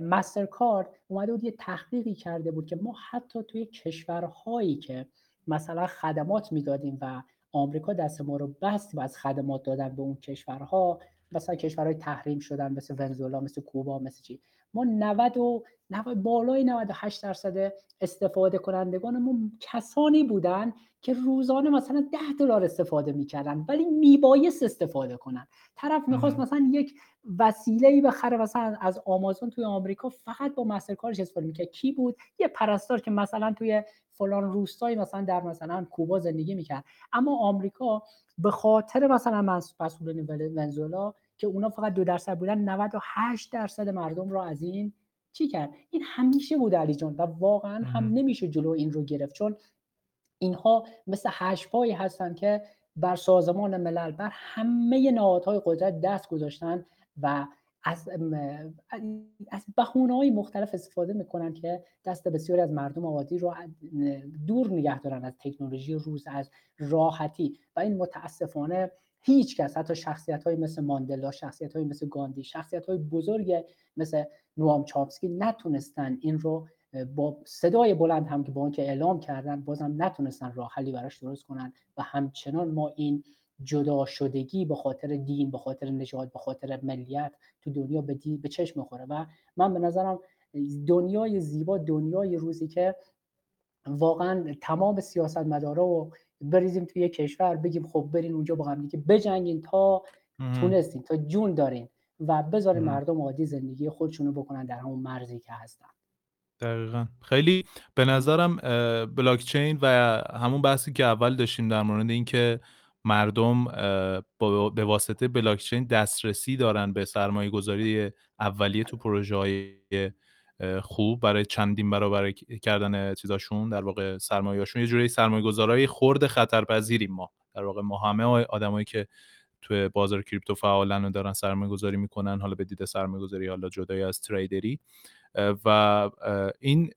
مسترکارد اومده بود یه تحقیقی کرده بود که ما حتی توی کشورهایی که مثلا خدمات می‌دادیم و آمریکا دست ما رو بست و از خدمات دادن به اون کشورها مثلا کشورهای تحریم شدن مثل ونزوئلا مثل کوبا مثل چی؟ ما 90 و 90 بالای 98 درصد استفاده کنندگانمون کسانی بودن که روزانه مثلا 10 دلار استفاده می‌کردن ولی میبایست استفاده کنن. طرف می‌خواست مثلا یک وسیله ای بخره مثلا از آمازون توی آمریکا فقط با مسترکارش استفاده می‌کرد. کی بود؟ یه پرستار که مثلا توی فلان روستایی مثلا در مثلا کوبا زندگی می‌کرد. اما آمریکا به خاطر مثلا مسئولین ونزوئلا که اونا فقط دو درصد بودن 98 درصد مردم رو از این چی کرد؟ این همیشه بود علی جان و واقعا هم نمیشه جلو این رو گرفت. چون اینها مثل هشپایی هستن که بر سازمان ملل بر همه نهادهای قدرت دست گذاشتن و از از بهونه های مختلف استفاده می‌کنن که دست بسیاری از مردم عادی رو دور نگه دارن از تکنولوژی روز از راحتی. و این متاسفانه هیچ کس حتی شخصیت های مثل ماندلا شخصیت های مثل گاندی شخصیت های بزرگ مثل نوام چامسکی نتونستن این رو با صدای بلند هم که با اون که اعلام کردن بازم نتونستن راه حلی براش درست کنن. و همچنان ما این جدا شدگی به خاطر دین به خاطر نژاد به خاطر ملیت تو دنیا به, به چشم می‌خوره. و من به نظرم دنیای زیبا دنیای روزی که واقعا تمام سیاست مدارا و بریزیم توی یه کشور بگیم خب برین اونجا با هم دیگه بجنگین تا تونستین تا جون دارین و بذارین مردم عادی زندگی خودشونو بکنن در همون مرزی که هستن. دقیقا. خیلی به نظرم بلاکچین و همون بحثی که اول داشتیم در مورد اینکه مردم به واسطه بلاکچین دسترسی دارن به سرمایه گذاری اولیه تو پروژه های خوب برای چندین برابر کردن چیزاشون در واقع سرمایه‌شون یه جوری سرمایه گذارای خرد خطرپذیریم ما. در واقع ما همه آدمایی که توی بازار کریپتو فعالن و دارن سرمایه گذاری می‌کنن حالا به دید سرمایه گذاری حالا جدای از تریدری و این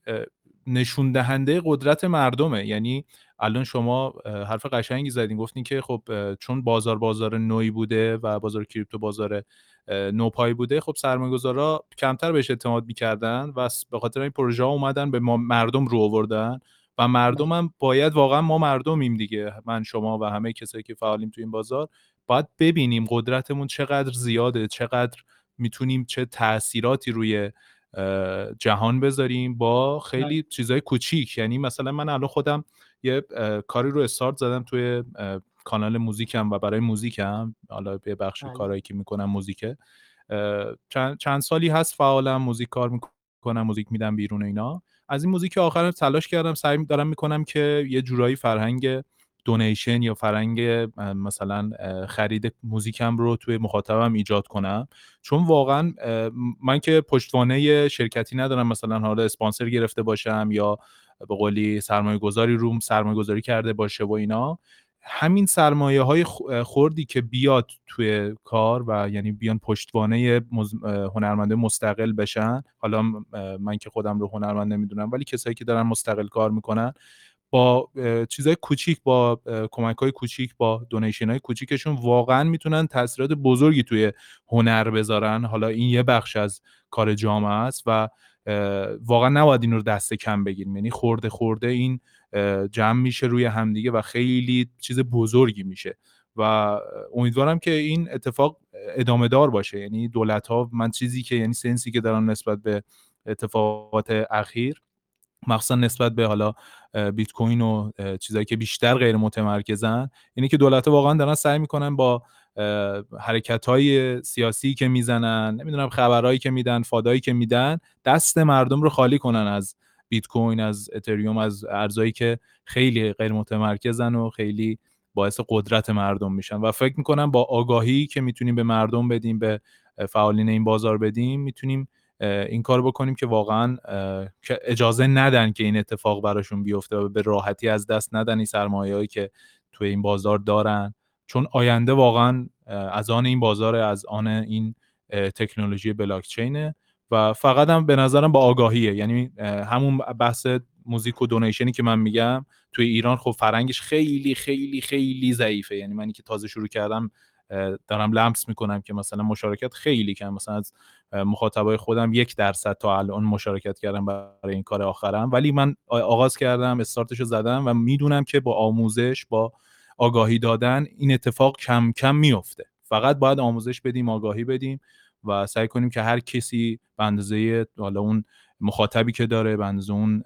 نشون دهنده قدرت مردمه. یعنی الان شما حرف قشنگی زدین گفتین که خب چون بازار بازار نوعی بوده و بازار کریپتو بازار نوپای بوده. خب سرمایه‌گذارا کمتر بهش اعتماد می‌کردن و به خاطر این پروژه ها اومدن به ما مردم رو آوردن و مردم هم باید واقعا ما مردمیم دیگه. من شما و همه کسایی که فعالیم تو این بازار باید ببینیم قدرتمون چقدر زیاده چقدر می‌تونیم چه تاثیراتی روی جهان بذاریم با خیلی چیزای کوچیک. یعنی مثلا من الان خودم یه کاری رو استارت زدم توی کانال موزیکم و برای موزیکم حالا به بخش بله. کارهایی که می‌کنم موزیکه چند, چند سالی هست فعالم موزیک کار می‌کنم موزیک میدم بیرون اینا. از این موزیک آخر تلاش کردم سعی دارم می‌کنم که یه جورایی فرهنگ دونیشن یا فرنگ مثلا خرید موزیکم رو توی مخاطبم ایجاد کنم. چون واقعا من که پشتوانه شرکتی ندارم مثلا حالا اسپانسر گرفته باشم یا به قولی سرمایه گذاری روم سرمایه گذاری کرده باشه و اینا. همین سرمایه های خوردی که بیاد توی کار و یعنی بیان پشتوانه هنرمنده مستقل بشن حالا من که خودم رو هنرمند نمی‌دونم ولی کسایی که دارن مستقل کار می‌کنن با چیزای کوچیک با کمک های کوچیک با دونیشن های کوچیکشون واقعا می‌تونن تاثیرات بزرگی توی هنر بذارن. حالا این یه بخش از کار جامعه است و واقعا نباید این رو دست کم بگیریم. یعنی خورده خورده این جمع میشه روی همدیگه و خیلی چیز بزرگی میشه. و امیدوارم که این اتفاق ادامه دار باشه. یعنی دولت ها من چیزی که یعنی سنسی که دارن نسبت به اتفاقات اخیر مخصوصا نسبت به حالا بیت کوین و چیزایی که بیشتر غیر متمرکزن اینه که دولت واقعا دارن سعی می‌کنن با حرکت های سیاسی که می‌زنن نمی‌دونم خبرهایی که میدن فادایی که میدن دست مردم رو خالی کنن از بیت کوین از اتریوم از ارزایی که خیلی غیر متمرکزن و خیلی باعث قدرت مردم میشن. و فکر می‌کنم با آگاهی که می‌تونیم به مردم بدیم به فعالین این بازار بدیم می‌تونیم این کار بکنیم که واقعا اجازه ندن که این اتفاق براشون بیفته و به راحتی از دست ندن این سرمایه‌ای که توی این بازار دارن. چون آینده واقعا از آن این بازار از آن این تکنولوژی بلاکچینه. و فقط هم به نظرم با آگاهیه. یعنی همون بحث موزیک و دونیشنی که من میگم توی ایران خب فرنگش خیلی خیلی خیلی ضعیفه. یعنی منی که تازه شروع کردم دارم لمس می‌کنم که مثلا مشارکت خیلی کم. مثلا از مخاطبای خودم یک درصد تا الان مشارکت کردم برای این کار آخرم. ولی من آغاز کردم استارتشو زدم و می‌دونم که با آموزش با آگاهی دادن این اتفاق کم کم میفته فقط باید آموزش بدیم آگاهی بدیم. و سعی کنیم که هر کسی به اندازه حالا اون مخاطبی که داره به اندازه اون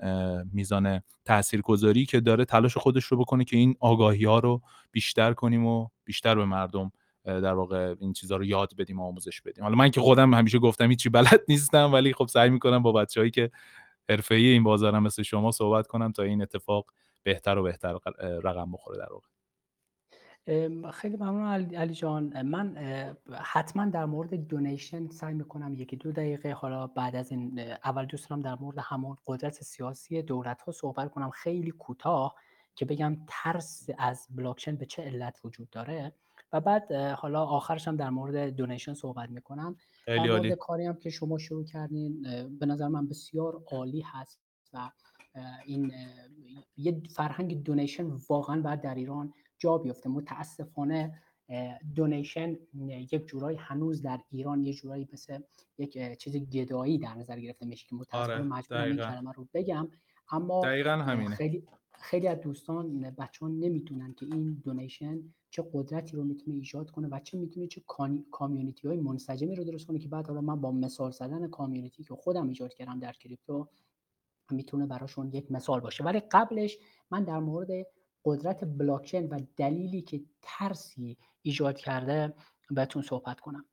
میزان تاثیرگذاری که داره تلاش خودش رو بکنه که این آگاهی ها رو بیشتر کنیم و بیشتر به مردم در واقع این چیزها رو یاد بدیم و آموزش بدیم. حالا من که خودم همیشه گفتم هیچی بلد [LAUGHS] نیستم ولی خب سعی می‌کنم با بچههایی که حرفه‌ای این بازارم مثل شما صحبت کنم تا این اتفاق بهتر و بهتر رقم بخوره در واقع. خیلی ممنون علی جان. من حتما در مورد دونیشن سعی می‌کنم یکی دو دقیقه حالا بعد از این اول دوست دارم در مورد همون قدرت سیاسی دولت ها صحبت کنم. خیلی کوتاه که بگم ترس از بلاکچین به چه علت وجود داره. و بعد حالا آخرش هم در مورد دونیشن صحبت می‌کنم. خیلی عالی. کاری هم که شما شروع کردین به نظر من بسیار عالی هست و این یه فرهنگ دونیشن واقعا باید در ایران جا بیفته. متاسفانه دونیشن یک جورایی هنوز در ایران یه جورایی مثل یک چیز گدایی در نظر گرفته میشه که متاسفانه آره، مجبورم این کلمه رو بگم. اما دقیقا همینه. خیلی خیلی از دوستان بچه‌ها نمی‌دونن که این donation چه قدرتی رو می‌تونه ایجاد کنه و چه می‌تونه چه community های منسجمی رو درست کنه که بعد حالا من با مثال زدن community که خودم ایجاد کردم در کریپتو می‌تونه براشون یک مثال باشه. ولی قبلش من در مورد قدرت بلاکچین و دلیلی که ترسی ایجاد کرده بهتون صحبت کنم.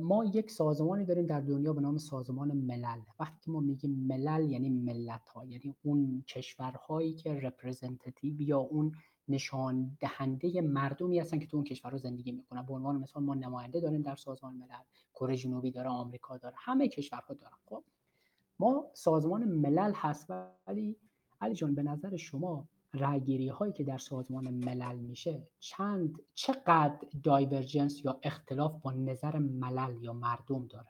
ما یک سازمانی داریم در دنیا به نام سازمان ملل. وقتی که ما میگیم ملل یعنی ملت ها یعنی اون کشورهایی که representative یا اون نشان دهنده مردمی هستن که تو اون کشورها زندگی می‌کنن. به عنوان مثال ما نماینده داریم در سازمان ملل. کره جنوبی داره آمریکا داره همه کشورها دارن. خب ما سازمان ملل هست ولی علی جان به نظر شما رأیگیری هایی که در سازمان ملل میشه چند چقدر دایورجنس یا اختلاف با نظر ملل یا مردم داره؟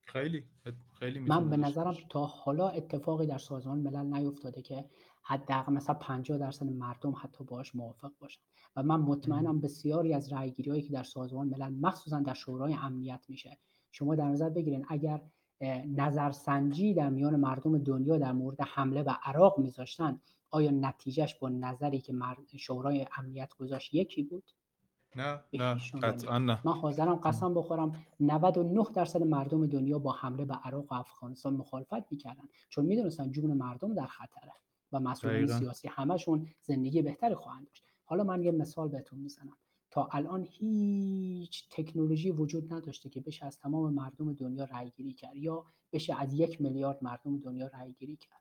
خیلی خیلی من به نظرم تا حالا اتفاقی در سازمان ملل نیفتاده که حداقل مثلا 50 درصد مردم حتی باش موافق باشن. و من مطمئنم بسیاری از رأیگیری هایی که در سازمان ملل مخصوصا در شورای امنیت میشه. شما در نظر بگیرین اگر نظرسنجی در میان مردم دنیا در مورد حمله و عراق میذاشتن آیا نتیجهش با نظری که شورای امنیت گذاشت یکی بود؟ نه نه قطعا نه. من حاضرم قسم بخورم 99 درصد مردم دنیا با حمله به عراق و افغانستان مخالفت می‌کردن. چون می‌دونستن جون مردم در خطره و مسئولین سیاسی همشون زندگی بهتری خواهند داشت. حالا من یه مثال بهتون می‌زنم. تا الان هیچ تکنولوژی وجود نداشته که بشه از تمام مردم دنیا رأی گیری کرد یا بشه از یک میلیارد مردم دنیا رأی گیری کرد.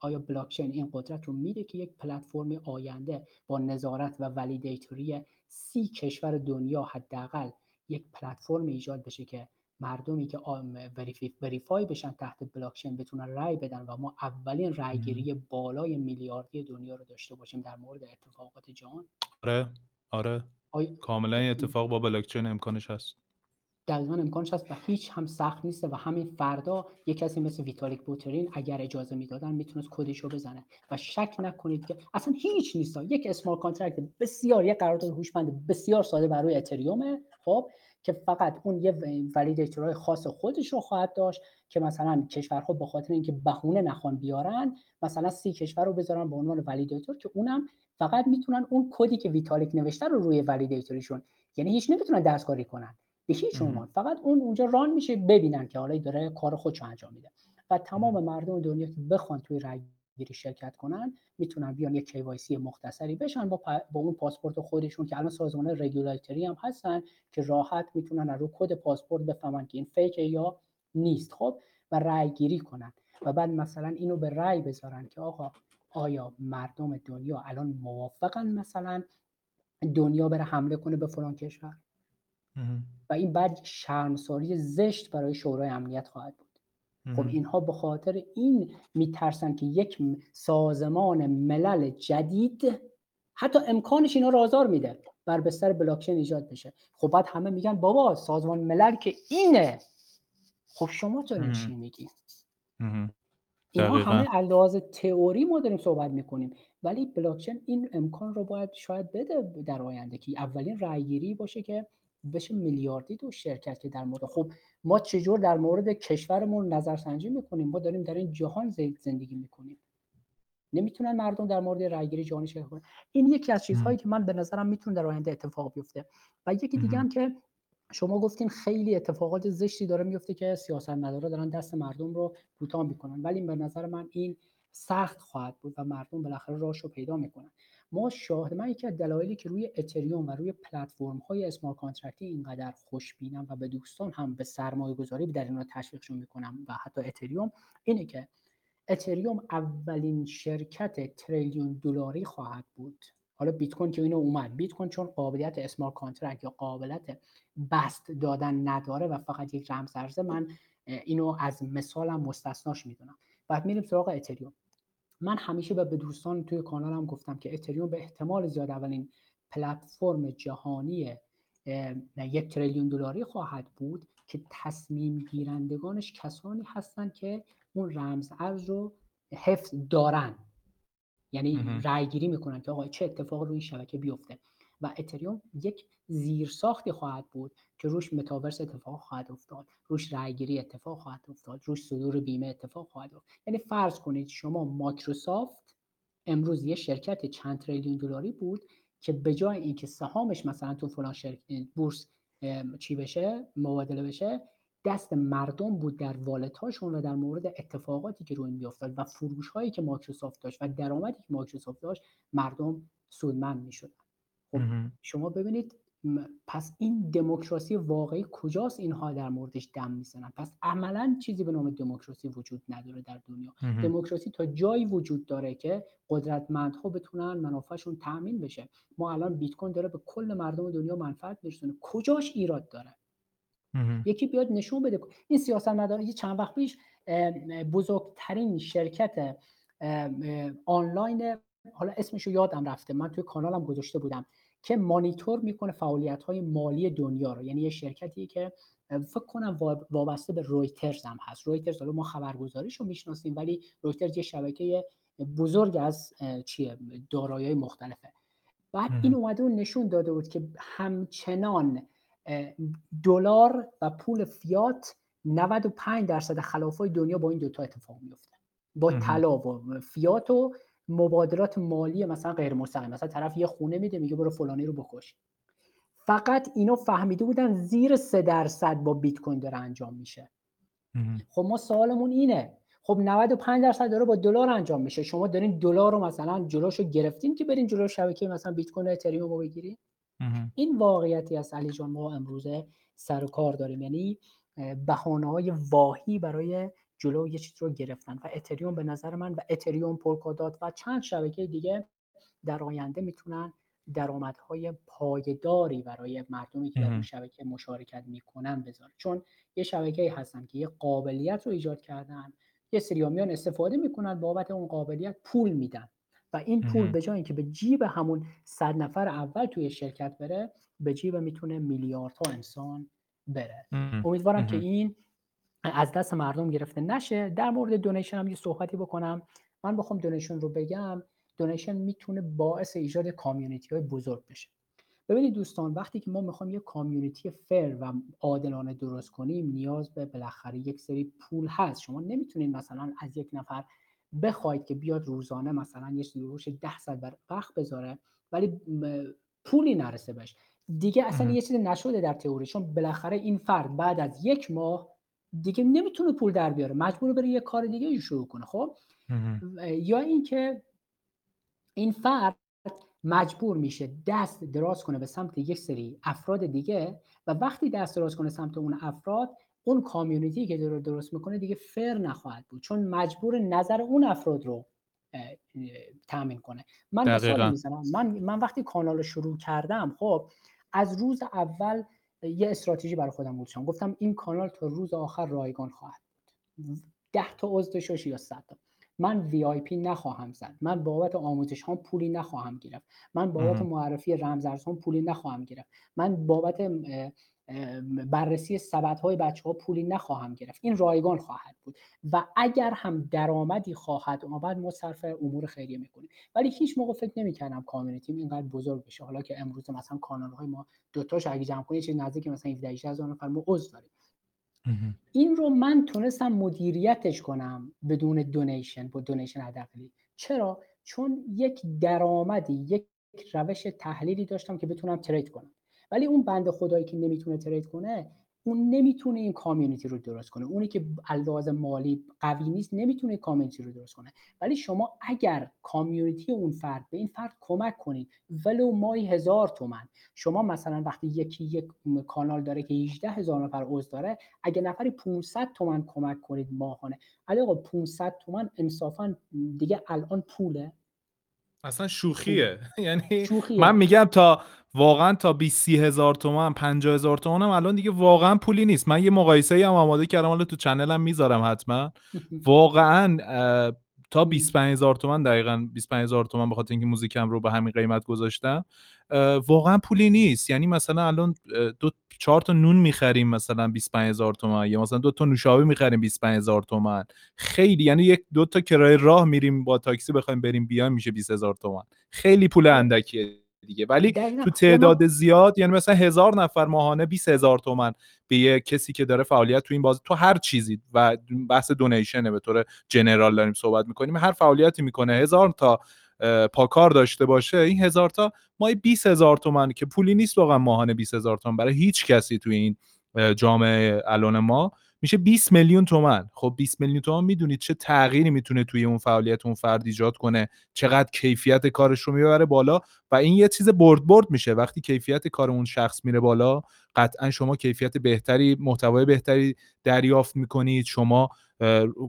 آیا بلاکچین این قدرت رو میده که یک پلتفرم آینده با نظارت و ولیدیتوری سی کشور دنیا حداقل یک پلتفرم ایجاد بشه که مردمی که verify بشن تحت بلاکچین بتونن رای بدن و ما اولین رایگیری بالای میلیاردی دنیا رو داشته باشیم در مورد اتفاقات جهان؟ آره آره. آیا کاملا اتفاق با بلاکچین امکانش هست. دقیقا امکانش هست و هیچ هم سخت نیست و همین فردا یک کسی مثل ویتالیک بوترین اگر اجازه می‌دادن می‌تونست کدش رو بزنه. و شک نکنید که اصلا هیچ نیست. یک smart contract بسیار یک قرارداد هوشمند بسیار ساده برای اتریومه خب که فقط اون یه ولیدیتورهای خاص خودش رو خواهد داشت که مثلا کشورها به خاطر اینکه بهونه نخوان بیارن مثلا سی کشور رو بذارن به عنوان ولیدیتور که اونم فقط می‌تونن اون کدی که ویتالیک نوشته رو روی ولیدیتوریشون یعنی هیچ نمی‌تونن دستکاری کنن. به هیچ عنوان فقط اون اونجا ران میشه ببینن که حالا داره کار خودشو انجام میده. و تمام مردم دنیا که بخوان توی رای گیری شرکت کنن می‌تونن بیان یک KYC مختصری بشن با, با اون پاسپورت خودشون که الان سازمان رگولاتوری هم هستن که راحت می‌تونن رو کد پاسپورت بفهمن که این فیک یا نیست خب؟ و رای گیری کنن. و بعد مثلا اینو به رای بذارن که آقا آیا مردم دنیا الان موافقن مثلا دنیا بره حمله کنه به فلان کشور؟ و این بعد شرمساری زشت برای شورای امنیت خواهد بود. خب اینها به خاطر این میترسن که یک سازمان ملل جدید حتی امکانش اینا رو آزار میده بر بستر بلاکچین ایجاد بشه. خب بعد همه میگن بابا سازمان ملل که اینه. خب شما تو چی میگی؟ اینها همه علاوه تئوری ما داریم صحبت می‌کنیم. ولی بلاکچین این امکان رو باید شاید بده در آینده که اولین رأیگیری باشه که بشه میلیاردی دو شرکت که در مورد خب ما چجور در مورد کشورمون نظرسنجی می‌کنیم؟ ما داریم در این جهان زندگی می‌کنیم. نمی‌تونن مردم در مورد رأیگیری جهانی شرکت کنن. این یکی از چیزهایی که من به نظرم می‌تونه در آینده اتفاق بیفته. و یکی دیگه هم که شما گفتین خیلی اتفاقات زشتی داره میفته که سیاست مدارا دارن دست مردم رو کوتاه می‌کنن. ولی به نظر من این سخت خواهد بود و مردم بالاخره راهش رو پیدا می‌کنن. ما شاهد من یکی از دلایلی که روی اتریوم و روی پلتفرم های smart contract ی اینقدر خوشبینم و به دوستان هم به سرمایه گذاری در اینا تشویقشون می‌کنم و حتی اتریوم اینه که اتریوم اولین شرکت تریلیون دلاری خواهد بود. حالا بیت کوین که اینو اومد. بیت کوین چون قابلیت smart contract یا قابلیت بسط دادن نداره و فقط یک رمز من اینو از مثالم مستثناش می‌دونم. بعد میریم سراغ اتریوم. من همیشه به دوستان توی کانالم گفتم که اتریوم به احتمال زیاد اولین پلتفرم جهانی یک تریلیون دلاری خواهد بود که تصمیم گیرندگانش کسانی هستند که اون رمز ارز رو حفظ دارن. یعنی رای گیری می‌کنن که آقا چه اتفاق روی شبکه بیفته. و اتریوم یک زیرساختی خواهد بود که روش متاورس اتفاق خواهد افتاد روش رایگیری اتفاق خواهد افتاد روش صدور بیمه اتفاق خواهد افتاد. یعنی فرض کنید شما مایکروسافت امروز یه شرکت چند تریلیون دلاری بود که به جای اینکه سهامش مثلا تو فلان شرکت بورس چی بشه؟ مبادله بشه دست مردم بود در والتاشون و در مورد اتفاقاتی که روی میافتاد و فروش هایی که مایکروسافت داشت و درآمدی که مایکروسافت داشت مردم سودمند می‌شدن. خب شما ببینید پس این دموکراسی واقعی کجاست اینها در موردش دم می‌زنن؟ پس عملا چیزی به نام دموکراسی وجود نداره در دنیا. دموکراسی تا جایی وجود داره که قدرتمندها بتونن منافعشون تامین بشه. ما الان بیت کوین داره به کل مردم دنیا منفعت میرسونه. کجاش ایراد داره؟ یکی بیاد نشون بده. این سیاست مدار یه چند وقت پیش بزرگترین شرکت آنلاین حالا اسمش رو یادم رفته. من توی کانالم گذاشته بودم که مانیتور می‌کنه فعالیت های مالی دنیا رو. یعنی یه شرکتی که فکر کنم وابسته به رویترز هم هست. رویترز حالا ما خبرگزاریش رو می‌شناسیم ولی رویترز یه شبکه بزرگ از چیه؟ دارایی مختلفه. بعد این اومده و نشون داده بود که همچنان دلار و پول فیات 95 درصد خلافای دنیا با این دوتا اتفاق میفته با طلا و فیات و مبادلات مالی مثلا غیر مستقیم. مثلا طرف یه خونه میده میگه برو فلانی رو بکش. فقط اینو فهمیده بودن زیر سه درصد با بیت کوین داره انجام میشه. خب ما سوالمون اینه. خب 95 درصد داره با دلار انجام میشه. شما دارین دلار رو مثلا جلوشو گرفتین که برین جلو شبکه مثلا بیت کوین اتریوم رو بگیرین. این واقعیتی از علی جان ما امروزه سر و کار داریم. یعنی بهانه های واهی برای جلو یه چیز رو گرفتن و اتریوم به نظر من و اتریوم پولکادات و چند شبکه دیگه در آینده می‌تونن درآمدهای پایداری برای مردمی که در اون شبکه مشارکت می‌کنن بذاره چون یه شبکه هستن که یه قابلیت رو ایجاد کردن یه سری میان استفاده می‌کنن بابت اون قابلیت پول میدن. و این پول به جای اینکه به جیب همون صد نفر اول توی شرکت بره به جیب می‌تونه میلیاردها انسان بره. امیدوارم که این از دست مردم گرفته نشه. در مورد دونیشن هم یه صحبتی بکنم. من بخوام دونیشن رو بگم. دونیشن می‌تونه باعث ایجاد کامیونیتی های بزرگ بشه. ببینید دوستان وقتی که ما می‌خوایم یه کامیونیتی فر و عادلانه درست کنیم نیاز به بالاخره یک سری پول هست. شما نمی‌تونید مثلا از یک نفر بخواید که بیاد روزانه مثلا یه روش ده ساعت وقت بذاره ولی پولی نرسه بهش. دیگه اصلا یه چیزی نشده در تئوری. چون بالاخره این فرد بعد از یک ماه دیگه نمی‌تونه پول در بیاره. مجبور بره یه کار دیگه شروع کنه خب؟ یا اینکه این فرد مجبور میشه دست دراز کنه به سمت یک سری افراد دیگه و وقتی دست دراز کنه سمت اون افراد اون کامیونیتی که داره درست می‌کنه دیگه فر نخواهد بود. چون مجبور نظر اون افراد رو تامین کنه. من مثال می‌زنم. من من وقتی کانال رو شروع کردم خب از روز اول یه استراتژی برای خودم گذاشتم گفتم این کانال تا روز آخر رایگان خواهد بود. ده تا عضو داشته یا صد تا. من وی آی پی نخواهم زد. من بابت آموزش هم پولی نخواهم گرفت. من بابت معرفی رمزارز هم پولی نخواهم گرفت. من بابت بررسی سبد های بچه ها پولی نخواهم گرفت. این رایگان خواهد بود. و اگر هم درآمدی خواهد آمد ما صرف امور خیریه می‌کنیم. ولی هیچ موقع فکر نمی‌کردم کامیونیتیم اینقدر بزرگ بشه. حالا که امروز مثلا کانال های ما دو تاش اگه جمع کنیم چیز نزدیک مثلا 17 هزار نفر ما عضو داریم. این رو من تونستم مدیریتش کنم بدون دونیشن با دونیشن حداقلی. چرا؟ چون یک درآمدی یک روش تحلیلی داشتم که بتونم ترید کنم. ولی اون بند خدایی که نمی‌تونه ترید کنه اون نمی‌تونه این کامیونیتی رو درست کنه. اونی که لحاظ مالی قوی نیست نمی‌تونه کامیونیتی رو درست کنه. ولی شما اگر کامیونیتی اون فرد به این فرد کمک کنید ولو ماهی هزار تومن. شما مثلا وقتی یکی یک کانال داره که 18 هزار نفر عضو داره اگه نفری 500 تومن کمک کنید ماهانه. علی آقا 500 تومن انصافا دیگه الان پوله؟ اصلا شوخیه. [LAUGHS] یعنی. من میگم تا واقعا تا 20 هزار تومن 50 هزار تومن هم الان دیگه واقعا پولی نیست. من یه مقایسه هم آماده کردم حالا تو چنلم می‌ذارم حتما. [LAUGHS] واقعا تا 25 هزار تومن دقیقا 25 هزار تومن به خاطر اینکه موزیکم رو به همین قیمت گذاشتم. واقعا پولی نیست. یعنی مثلا الان دو چهار تا نون می‌خریم مثلا 25 هزار تومن. یا مثلا دو تا نوشابه می‌خریم 25 هزار تومن. خیلی یعنی یک دو تا کرایه راه میریم با تاکسی بخوایم بریم بیایم میشه 20 هزار تومن. خیلی پول اندکیه. دیگه. ولی تو تعداد زیاد یعنی مثلا هزار نفر ماهانه 20 هزار تومن به یه کسی که داره فعالیت تو این بازی تو هر چیزی و بحث دونیشنه به طور جنرال داریم صحبت می‌کنیم هر فعالیتی می‌کنه. هزار تا پاکار داشته باشه این هزار تا مای 20 هزار تومن که پولی نیست واقعا ماهانه 20 هزار تومن برای هیچ کسی توی این جامعه الان ما. میشه 20 میلیون تومن. خب 20 میلیون تومن می‌دونید چه تغییری می‌تونه توی اون فعالیت اون فرد ایجاد کنه چقدر کیفیت کارش رو می‌بره بالا و این یه چیز برد برد میشه. وقتی کیفیت کار اون شخص میره بالا قطعا شما کیفیت بهتری محتوای بهتری دریافت می‌کنید. شما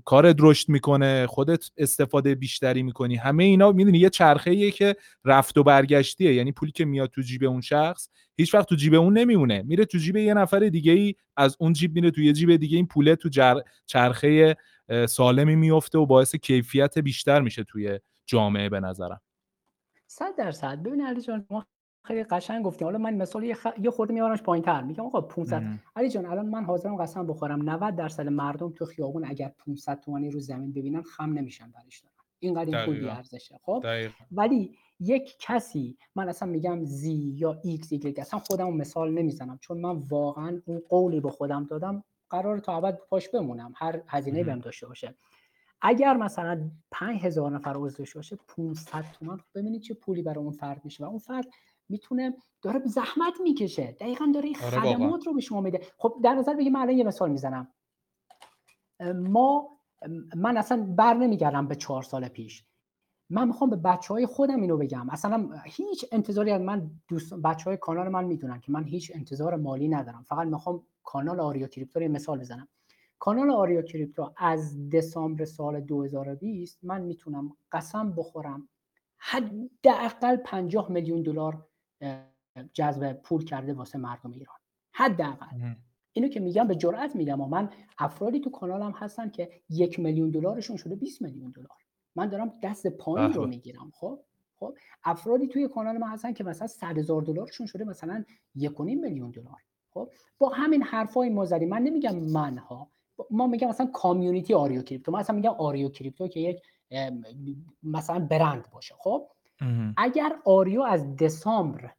کار رشد می‌کنه خودت استفاده بیشتری می‌کنی. همه اینا می‌دونی یه چرخه که رفت و برگشتیه. یعنی پولی که میاد تو جیب اون شخص هیچ وقت تو جیب اون نمیمونه. میره تو جیب یه نفر دیگه ای از اون جیب میره تو یه جیب دیگه. این پوله تو چرخه سالمی میفته و باعث کیفیت بیشتر میشه توی جامعه به نظرم. صد درصد. ببین علی جان ما خیلی قشنگ گفتیم حالا من مثال یه, خ... یه خورده میارمش پایینتر. میگم آقا 500 علی جان الان من حاضرم قسم بخورم. 90 درصد مردم تو خیابون اگر 500 تومانی رو زمین ببینن خم نمیشن برش دارن. اینقدر این پول بی‌ارزشه. خب؟ ولی یک کسی من اصلا میگم زی یا ایکس ایگرگ اصلا خودم مثال نمی‌زنم. چون من واقعا اون قولی به خودم دادم. قرار تا ابد پاش بمونم. هر هزینه بهم داشته باشه. اگر مثلا 5000 نفر عضو داشته باشه 500 تومن خب ببینید چه پولی برای اون فرد میشه. و اون فرد می‌تونه داره زحمت می‌کشه. دقیقا داره این آره خدمات رو به شما میده. خب در نظر بگیم من الان یه مثال می‌زنم. ما من اصلا بر نمیگردم به چهار سال پیش. من می‌خوام به بچه های خودم اینو بگم. اصلا هیچ انتظاری از من دوست بچه های کانال من می‌دونن که من هیچ انتظار مالی ندارم. فقط می‌خوام کانال آریا کریپتو مثال بزنم. کانال آریو کریپتو از دسامبر سال 2020 من می‌تونم قسم بخورم حداقل 50 میلیون دلار جذب پول کرده واسه مردم ایران. حداقل. اینو که میگم به جرئت میگم و من افرادی تو کانالم هستن که یک میلیون دلارشون شده 20 میلیون دلار. من دارم دست پایین رو می‌گیرم. خب؟ خب؟ افرادی توی کانال ما هستن که مثلا 100 هزار دلارشون شده مثلا 1.5 میلیون دلار. خب؟ با همین حرفای ما زدیم. من نمیگم من ها ما میگم مثلا کامیونیتی آریو کریپتو. من اصلا میگم آریو کریپتو که یک مثلا برند باشه. خب؟ اگر آریو از دسامبر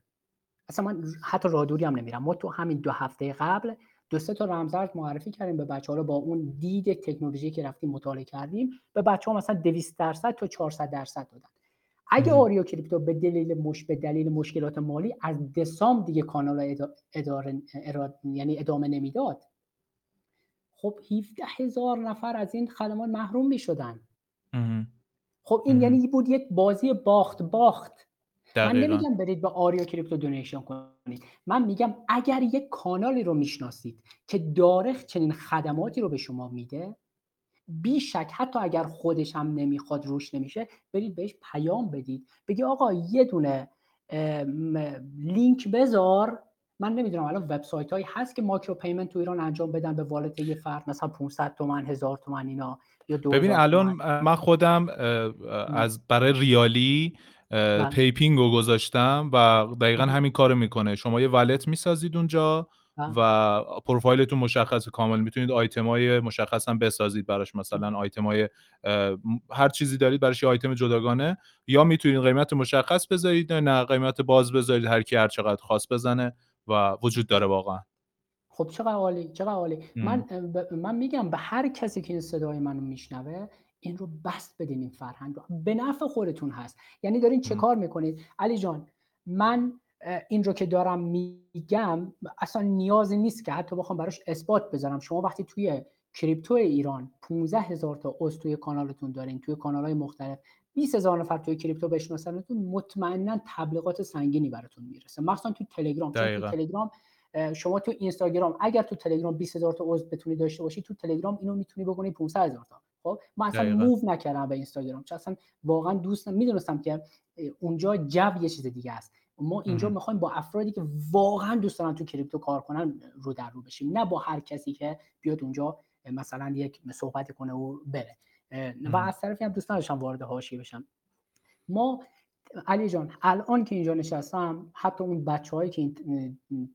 اصلا من حتی رادوری هم نمیرم. ما تو همین دو هفته قبل دو سه تا رمزارز معرفی کردیم به بچه ها با اون دید تکنولوژی که رفتیم مطالعه کردیم. به بچه ها مثلا 200 درصد تا 400 درصد دادن. اگه آریو کریپتو به دلیل مش به دلیل مشکلات مالی از دسام دیگه کانال اداره یعنی ادامه نمی‌داد خب 17 هزار نفر از این خدمات محروم می شدن خب این یعنی بود یک بازی باخت باخت. من نمیگم برید به آریو کریپتو donation کنید. من میگم اگر یک کانالی رو می‌شناسید که داره چنین خدماتی رو به شما میده بیشک حتی اگر خودش هم نمی‌خواد روش نمیشه برید بهش پیام بدید. بگی آقا یه دونه لینک بذار. من نمی‌دونم الان وبسایت هایی هست که micro payment تو ایران انجام بدن به wallet یه فرد مثلا 500 تومن هزار تومن اینا یا ببین الان من خودم از برای ریالی بله. پیپینگ رو گذاشتم و دقیقا همین کارو می‌کنه. شما یه wallet می‌سازید اونجا بله. و پروفایلتون مشخص کامل. می‌تونید آیتم های مشخص هم بسازید براش مثلا آیتم های هر چیزی دارید براش یه آیتم جداگانه. یا می‌تونید قیمت مشخص بذارید نه قیمت باز بذارید هر کی هر چقدر خواست بزنه. و وجود داره واقعا. خب چقدر عالی چقدر عالی من من میگم به هر کسی که این صدای منو میشنوه این رو بست بدین این فرهنگ رو. به نفع خودتون هست. یعنی دارین چه کار می‌کنید؟ علی جان من این رو که دارم میگم اصلا نیازی نیست که حتی بخوام براش اثبات بذارم. شما وقتی توی کریپتو ایران 15 هزار تا عضو توی کانالتون دارین توی کانال های مختلف 20 هزار نفر توی کریپتو بشناسنتون مطمئنا تبلیغات سنگینی براتون می‌رسه. مخصوصا تو تلگرام تو تلگرام شما تو اینستاگرام اگر تو تلگرام 20 هزار تا عضو بتونی داشته باشی تو تلگرام اینو می‌تونی بکنی 500 هزار تا. خب؟ من اصلا موو نکردم به اینستاگرام چون اصلا واقعا دوست می‌دونستم که اونجا جو یه چیز دیگه است. ما اینجا می‌خوایم با افرادی که واقعا دوست دارن تو کریپتو کار کنن رو در رو بشیم. نه با هر کسی که بیاد اونجا مثلا یک صحبت کنه و بره. و از طرفی هم دوست نداشتم وارد حاشیه بشم. ما علی جان الان که اینجا نشستم حتی اون بچههایی که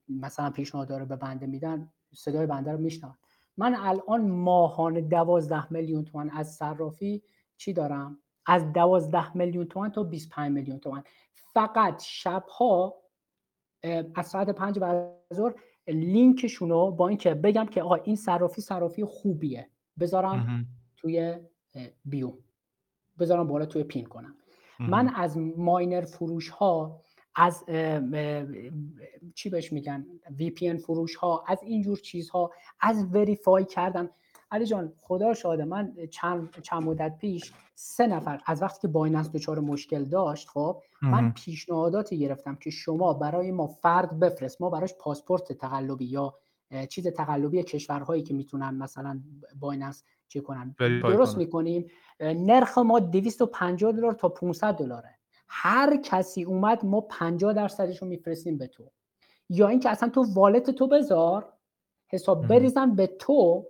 مثلا پیشنهاد داره به بنده میدن صدای بنده رو میشنون. من الان ماهانه دوازده میلیون تومن از صرافی چی دارم؟ از دوازده میلیون تومن تا 25 میلیون تومن فقط شبها از ساعت پنج بعد ظهر لینکشون رو با اینکه بگم که آقا این صرافی صرافی خوبیه. بذارم توی بیو. بذارم بالا توی پین کنم. من از ماینر فروش ها از چی بهش میگن؟ VPN فروش ها از اینجور چیزها از وریفای کردن. علی جان خدا شاده من چند, چند مدت پیش سه نفر از وقتی که بایننس دچار مشکل داشت خب من پیشنهاداتی گرفتم که شما برای ما فرد بفرست. ما براش پاسپورت تقلبی یا چیز تقلبی کشورهایی که می‌تونن مثلا بایننس چی کنن؟ درست می‌کنیم. نرخ ما 250 دلار تا 500 دلاره. هر کسی اومد ما 50 درصدش رو میفرستیم به تو. یا اینکه اصلا تو والت تو بذار حساب بریزن به تو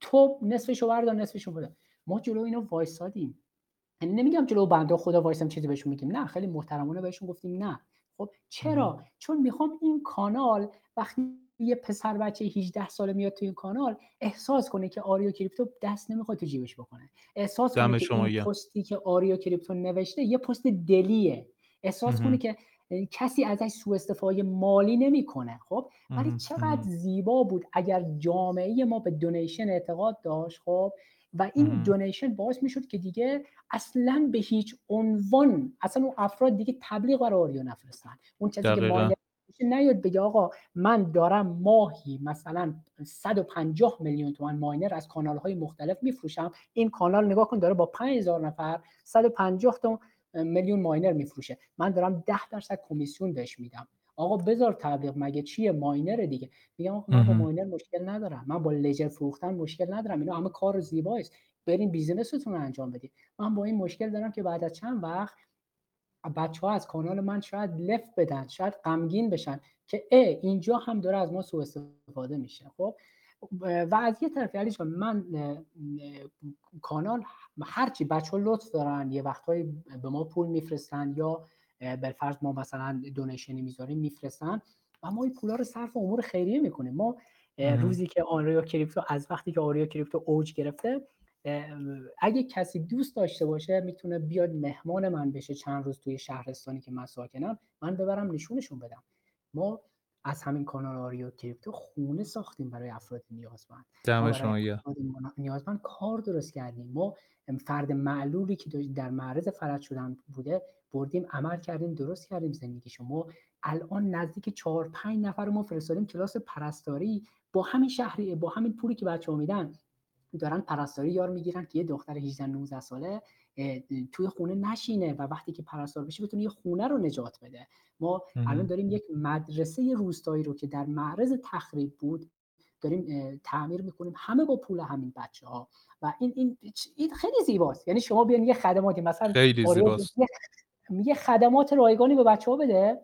تو نصفشو بردار نصفشو بده ما جلو اینو وایسادیم. یعنی نمیگم جلو بنده خدا وایسم چیزی بهشون میگیم. نه خیلی محترمانه بهشون گفتیم نه. خب چرا؟ چون می‌خوام این کانال وقتی یه پسر بچه 18 ساله میاد تو این کانال احساس کنه که آریو کریپتو دست نمی‌خواد تو جیبش بکنه. احساس کنه که این پستی که آریو کریپتو نوشته یه پست دلیه. احساس کنه که کسی ازش سوء استفاده مالی نمی‌کنه خب؟ ولی چقدر زیبا بود اگر جامعه ما به دونیشن اعتقاد داشت خب؟ و این دونیشن باعث می‌شد که دیگه اصلا به هیچ عنوان اصلا اون افراد دیگه تبلیغ برای آریو نفرستن. اون کسی که نیاد بگه آقا من دارم ماهی مثلا 150 میلیون تومان ماینر از کانال های مختلف میفروشم. این کانال نگاه کن داره با 5000 نفر 150 تا میلیون ماینر میفروشه. من دارم 10 درصد کمیسیون بهش میدم. آقا بذار تبلیغ مگه چیه؟ ماینر دیگه. میگم آقا من با ماینر مشکل ندارم. من با لجر فروختن مشکل ندارم. اینا همه کار زیبایی است برین بیزینستون رو انجام بدید من با این مشکل دارم که بعد از چند وقت بچه ها از کانال من شاید لفت بدن شاید غمگین بشن که ا اینجا هم داره از ما سوء استفاده میشه. خب و از یه طرف علی من کانال هرچی بچه ها لطف دارن یه وقتهایی به ما پول میفرستن یا بالفرض ما مثلا دونیشنی می‌ذاریم میفرستن و ما این پولا رو صرف امور خیریه می‌کنیم. ما روزی که آریو کریپتو از وقتی که آریو کریپتو اوج گرفته اگه کسی دوست داشته باشه می‌تونه بیاد مهمان من بشه چند روز توی شهرستانی که من ساکنم من ببرم نشونشون بدم. ما از همین کانال آریو کریپتو خونه ساختیم برای افراد نیازمند. دم شما نیازمند کار درست کردیم. ما فرد معلولی که در معرض فلج شدن بوده بردیم عمل کردیم درست کردیم زندگی شما الان نزدیک چهار پنج نفر ما فرستادیم کلاس پرستاری با همین شهری با همین پولی که بچه ها میدن. دارن پرستاری یار می‌گیرن که یه دختر 18 19 ساله توی خونه نشینه و وقتی که پرستار بشه بتونه یه خونه رو نجات بده. ما الان داریم یک مدرسه روستایی رو که در معرض تخریب بود داریم تعمیر می‌کنیم. همه با پول همین بچه ها و این این این خیلی زیباست. یعنی شما بیان یه خدماتی مثلا خیلی زیباست. یه خدمات رایگانی به بچه ها بده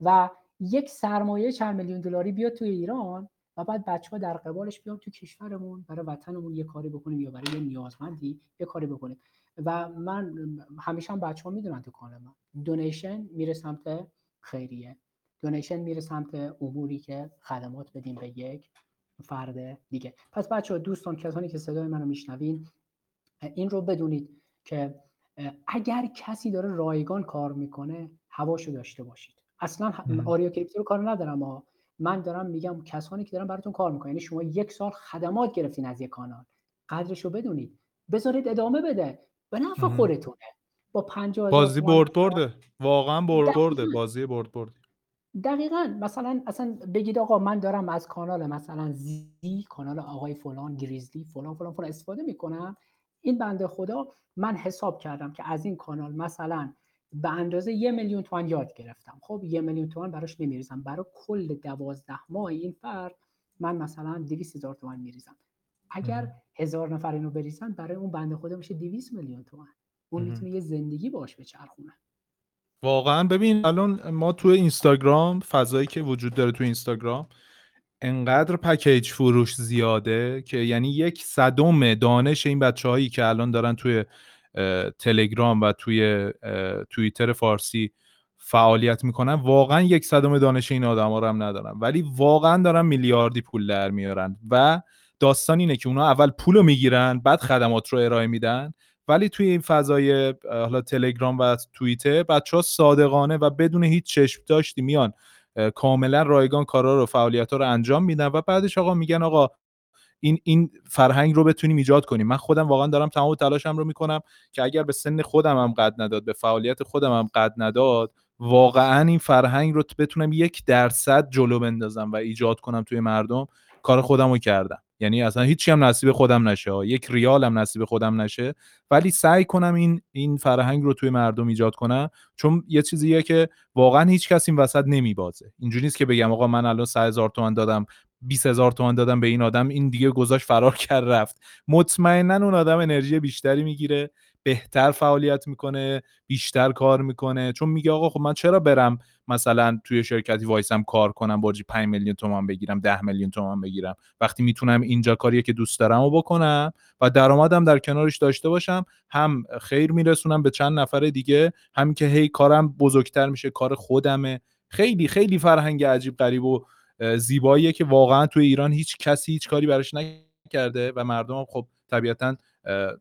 و یک سرمایه چند میلیون دلاری بیاد توی ایران. و بعد بچه ها در قبالش بیان تو کشورمون برای وطنمون یه کاری بکنیم یا برای یه نیازمندی یه کاری بکنیم و من همیشه هم بچه ها می‌دونن تو کانال من. دونیشن میره سمت خیریه. دونیشن میره سمت اموری که خدمات بدیم به یک فرد دیگه. پس بچه ها دوستان کسانی که صدای منو میشنوین این رو بدونید که اگر کسی داره رایگان کار می‌کنه هواشو داشته باشید. اصلا آریو کریپتو رو کار ندارم من دارم میگم کسانی که دارن براتون کار می‌کنن. یعنی شما یک سال خدمات گرفتین از یک کانال. قدرش رو بدونید. بذارید ادامه بده. به نفع خودتونه. با 50 بازی برد برده. واقعا برد برده. بازی برد برد دقیقا. مثلا اصلا بگید آقا من دارم از کانال مثلا زی کانال آقای فلان گریزلی فلان فلان فلان استفاده می‌کنم. این بنده خدا من حساب کردم که از این کانال مثلا به اندازه یه میلیون تومن یاد گرفتم. خب یه میلیون تومن براش نمیریزم. برای کل دوازده ماه این فرد من مثلا دویست هزار تومن میریزم. اگر هزار نفر اینو بریزن برای اون بنده خدا میشه 200 میلیون تومن اون می‌تونه یه زندگی باش به چرخونه واقعا ببین الان ما تو اینستاگرام فضایی که وجود داره تو اینستاگرام انقدر پکیج فروش زیاده که یعنی یک صدم دانش این بچه هایی که الان دارن توی تلگرام و توی توییتر فارسی فعالیت می‌کنن. واقعا یک صدم دانش این آدم ها رو هم ندارن. ولی واقعا دارن میلیاردی پول در میارن و داستان اینه که اونا اول پول رو می‌گیرن بعد خدمات رو ارائه میدن. ولی توی این فضای حالا تلگرام و توییتر بچه ها صادقانه و بدون هیچ چشم داشتی میان کاملا رایگان کارا رو فعالیت ها رو انجام میدن و بعدش آقا میگن آقا این این فرهنگ رو بتونیم ایجاد کنیم. من خودم واقعا دارم تمام تلاشم رو می‌کنم که اگر به سن خودم هم قد نداد به فعالیت خودم هم قد نداد واقعا این فرهنگ رو بتونم یک درصد جلو بندازم و ایجاد کنم توی مردم کار خودم رو کردم. یعنی اصلا هیچی هم نصیب خودم نشه. یک ریال هم نصیب خودم نشه. ولی سعی کنم این این فرهنگ رو توی مردم ایجاد کنم. چون یه چیزیه که واقعا هیچ کس این وسط نمیبازه. اینجوری نیست که بگم آقا من الان 3000 تومان دادم 20 هزار تومان دادم به این آدم این دیگه گذاشت فرار کرد رفت. مطمئنا اون آدم انرژی بیشتری می‌گیره بهتر فعالیت می‌کنه بیشتر کار می‌کنه. چون میگه آقا خب من چرا برم مثلا توی شرکتی وایسم کار کنم برجی 5 میلیون تومان بگیرم 10 میلیون تومان بگیرم؟ وقتی می‌تونم اینجا کاریه که دوست دارم و بکنم و درآمدم در کنارش داشته باشم هم خیر میرسونم به چند نفر دیگه هم که هی کارم بزرگتر میشه کار خودمه. خیلی خیلی فرهنگ عجیب غریب و زیباییه که واقعا توی ایران هیچ کسی هیچ کاری براش نکرده و مردم خب طبیعتا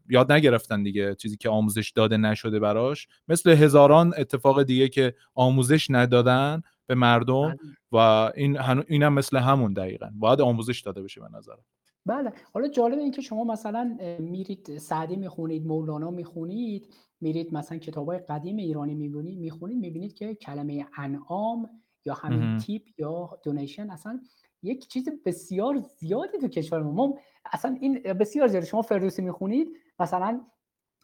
یاد نگرفتن دیگه چیزی که آموزش داده نشده براش. مثل هزاران اتفاق دیگه که آموزش ندادن به مردم بله. و این اینم مثل همون دقیقا. باید آموزش داده بشه به نظرم. بله. حالا جالب این که شما مثلا میرید سعدی می‌خونید مولانا می‌خونید میرید مثلا کتاب های قدیم ایرانی می‌بینید می‌خونید می‌بینید که کلمه انعام یا همین تیپ یا دونیشن اصلا یک چیز بسیار زیادی تو کشور ما. اصلا این بسیار زیاده. شما فردوسی می‌خونید مثلا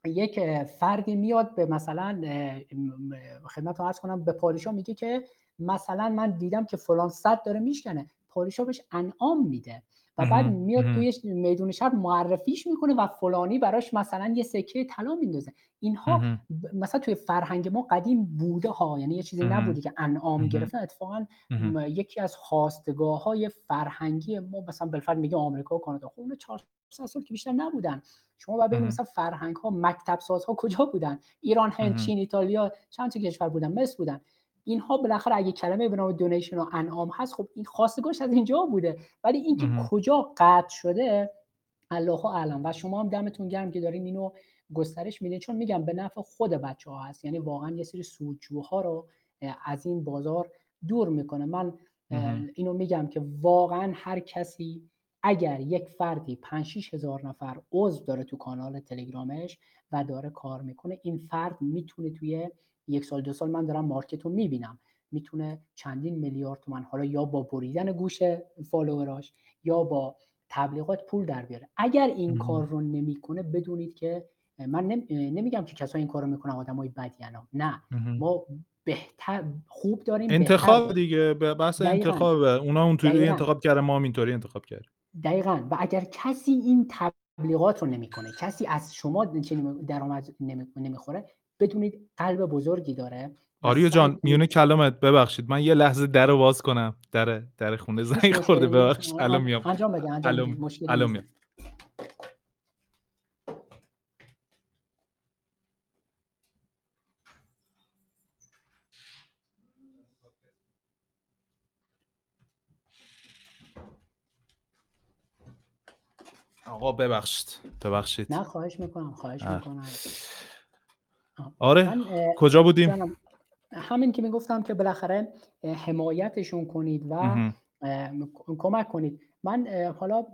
یک فردی میاد به مثلا خدمت رو کنم به پادشاه میگه که مثلا من دیدم که فلان صد داره میشکنه. پادشاه بهش انعام میده. و بعد میاد توی میدون شهر معرفیش می‌کنه و فلانی براش مثلا یه سکه طلا میندازه. اینها مثلا توی فرهنگ ما قدیم بوده ها یعنی یه چیزی نبوده که انعام گرفتن. اتفاقا یکی از خواستگاه های فرهنگی ما مثلا بالفرد میگه آمریکا و کانادا. خب اون 400 سال که بیشتر نبودن. شما باید ببینید مثلا فرهنگ ها مکتب سازها کجا بودن؟ ایران هند چین ایتالیا چند تا کشور بودن؟ مصر بودن. اینها بالاخره اگه کلمه به نام دونیشن و انعام هست خب این خواستگاهش از اینجا بوده. ولی اینکه کجا قطع شده الله اعلم. و شما هم دمتون گرم که دارین اینو گسترش میدین. چون میگم به نفع خود بچه ها هست. یعنی واقعا یه سری سودجوها رو از این بازار دور می‌کنه. من اینو میگم که واقعا هر کسی اگر یک فردی 5 هزار نفر عضو داره تو کانال تلگرامش و داره کار می‌کنه این فرد می‌تونه توی یک سال دو سال من دارم مارکت رو می‌بینم. می‌تونه چندین میلیارد تومن حالا یا با بریدن گوش فالووراش یا با تبلیغات پول در بیاره. اگر این کار رو نمی‌کنه بدونید که من نمیگم که کسایی این کارو می‌کنن آدمای بدی نه. ما بهتر خوب داریم انتخاب دیگه بحث انتخاب اونا اونطوری انتخاب کرده ما هم اینطوری انتخاب کردیم. دقیقا. و اگر کسی این تبلیغات رو نمی‌کنه کسی از شما درآمد نمی‌خوره بدونید قلب بزرگی داره. آریو جان میونه کلامت ببخشید. من یه لحظه در رو باز کنم. در در خونه زنگ خورده. ببخشید. الان میام. انجام بده انجام الان میام آقا ببخشید. ببخشید. نه خواهش می‌کنم خواهش می‌کنم. آره. کجا بودیم؟ همین که می‌گفتم که بالاخره حمایتشون کنید و کمک کنید. من حالا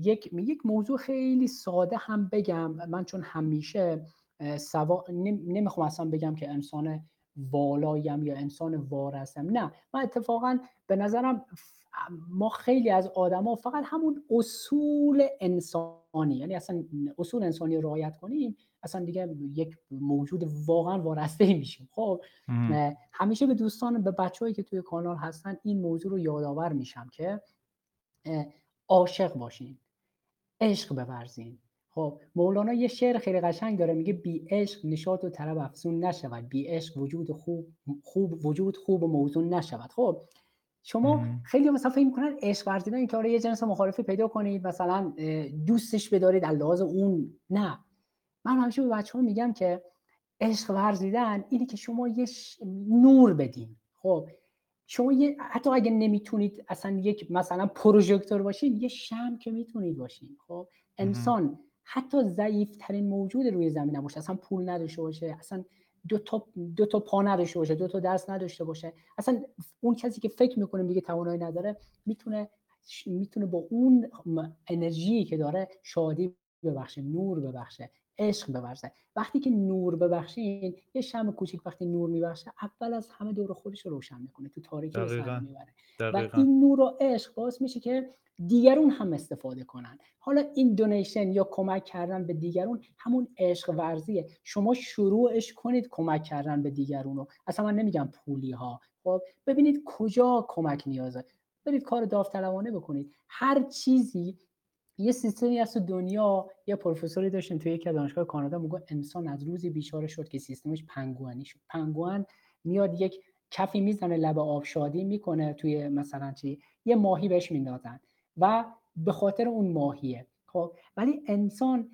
یک یک موضوع خیلی ساده هم بگم. من چون همیشه سوا... نمی‌خوام اصلا بگم که انسان والایم یا انسان وارستم نه. من اتفاقا به نظرم ما خیلی از آدما فقط همون اصول انسانی یعنی اصلا اصول انسانی رعایت کنیم اصلا دیگه یک موجود واقعا وارسته میشیم. خب همیشه به دوستان به بچههایی که توی کانال هستن این موضوع رو یادآور میشم که عاشق باشین عشق بورزین. خب مولانا یه شعر خیلی قشنگ داره میگه بی عشق نشاط و طرب افزون نشود. بی عشق وجود خوب خوب وجود خوب و موزون نشود. خب شما خیلی مثلا فکر می‌کنن عشق ورزیدن این کار یه جنس مخالفی پیدا کنید مثلا دوستش بدارید لحاظ اون. نه. من همیشه به بچه ها میگم که عشق ورزیدن اینه که شما یه نور بدین. خب شما یه حتی اگه نمی‌تونید اصلا یک مثلا پروژکتور باشین یه شم که می‌تونید باشین. خب انسان حتی ضعیف ترین موجود روی زمین باشه اصلا پول نداشته باشه اصلا دو تا دو تا پا نداشته باشه دو تا دست نداشته باشه. اصلا اون کسی که فکر می‌کنه میگه توانایی نداره می‌تونه می‌تونه با اون انرژی که داره شادی ببخشه نور ببخشه. عشق ببخشه وقتی که نور ببخشین یه شم کوچیک وقتی نور میبخشه اول از همه دور خودش رو روشن می‌کنه تو تاریکی رو می‌بره. و این نور و عشق باعث میشه که دیگرون هم استفاده کنن. حالا این دونیشن یا کمک کردن به دیگرون همون عشق ورزیه. شما شروعش کنید کمک کردن به دیگرون رو اصلا من نمیگم پولی ها خب ببینید کجا کمک نیازه. برید کار داوطلبانه بکنید. هر چیزی یه سیستمی تو دنیا یه پروفسوری داشتیم توی یکی از دانشگاه کانادا میگه انسان از روزی بیچاره شد که سیستمش پنگوانی شد. پنگوان میاد یک کفی می‌زنه لب آب شادی می‌کنه توی مثلا چی یه ماهی بهش میندازن و به خاطر اون ماهیه. خب ولی انسان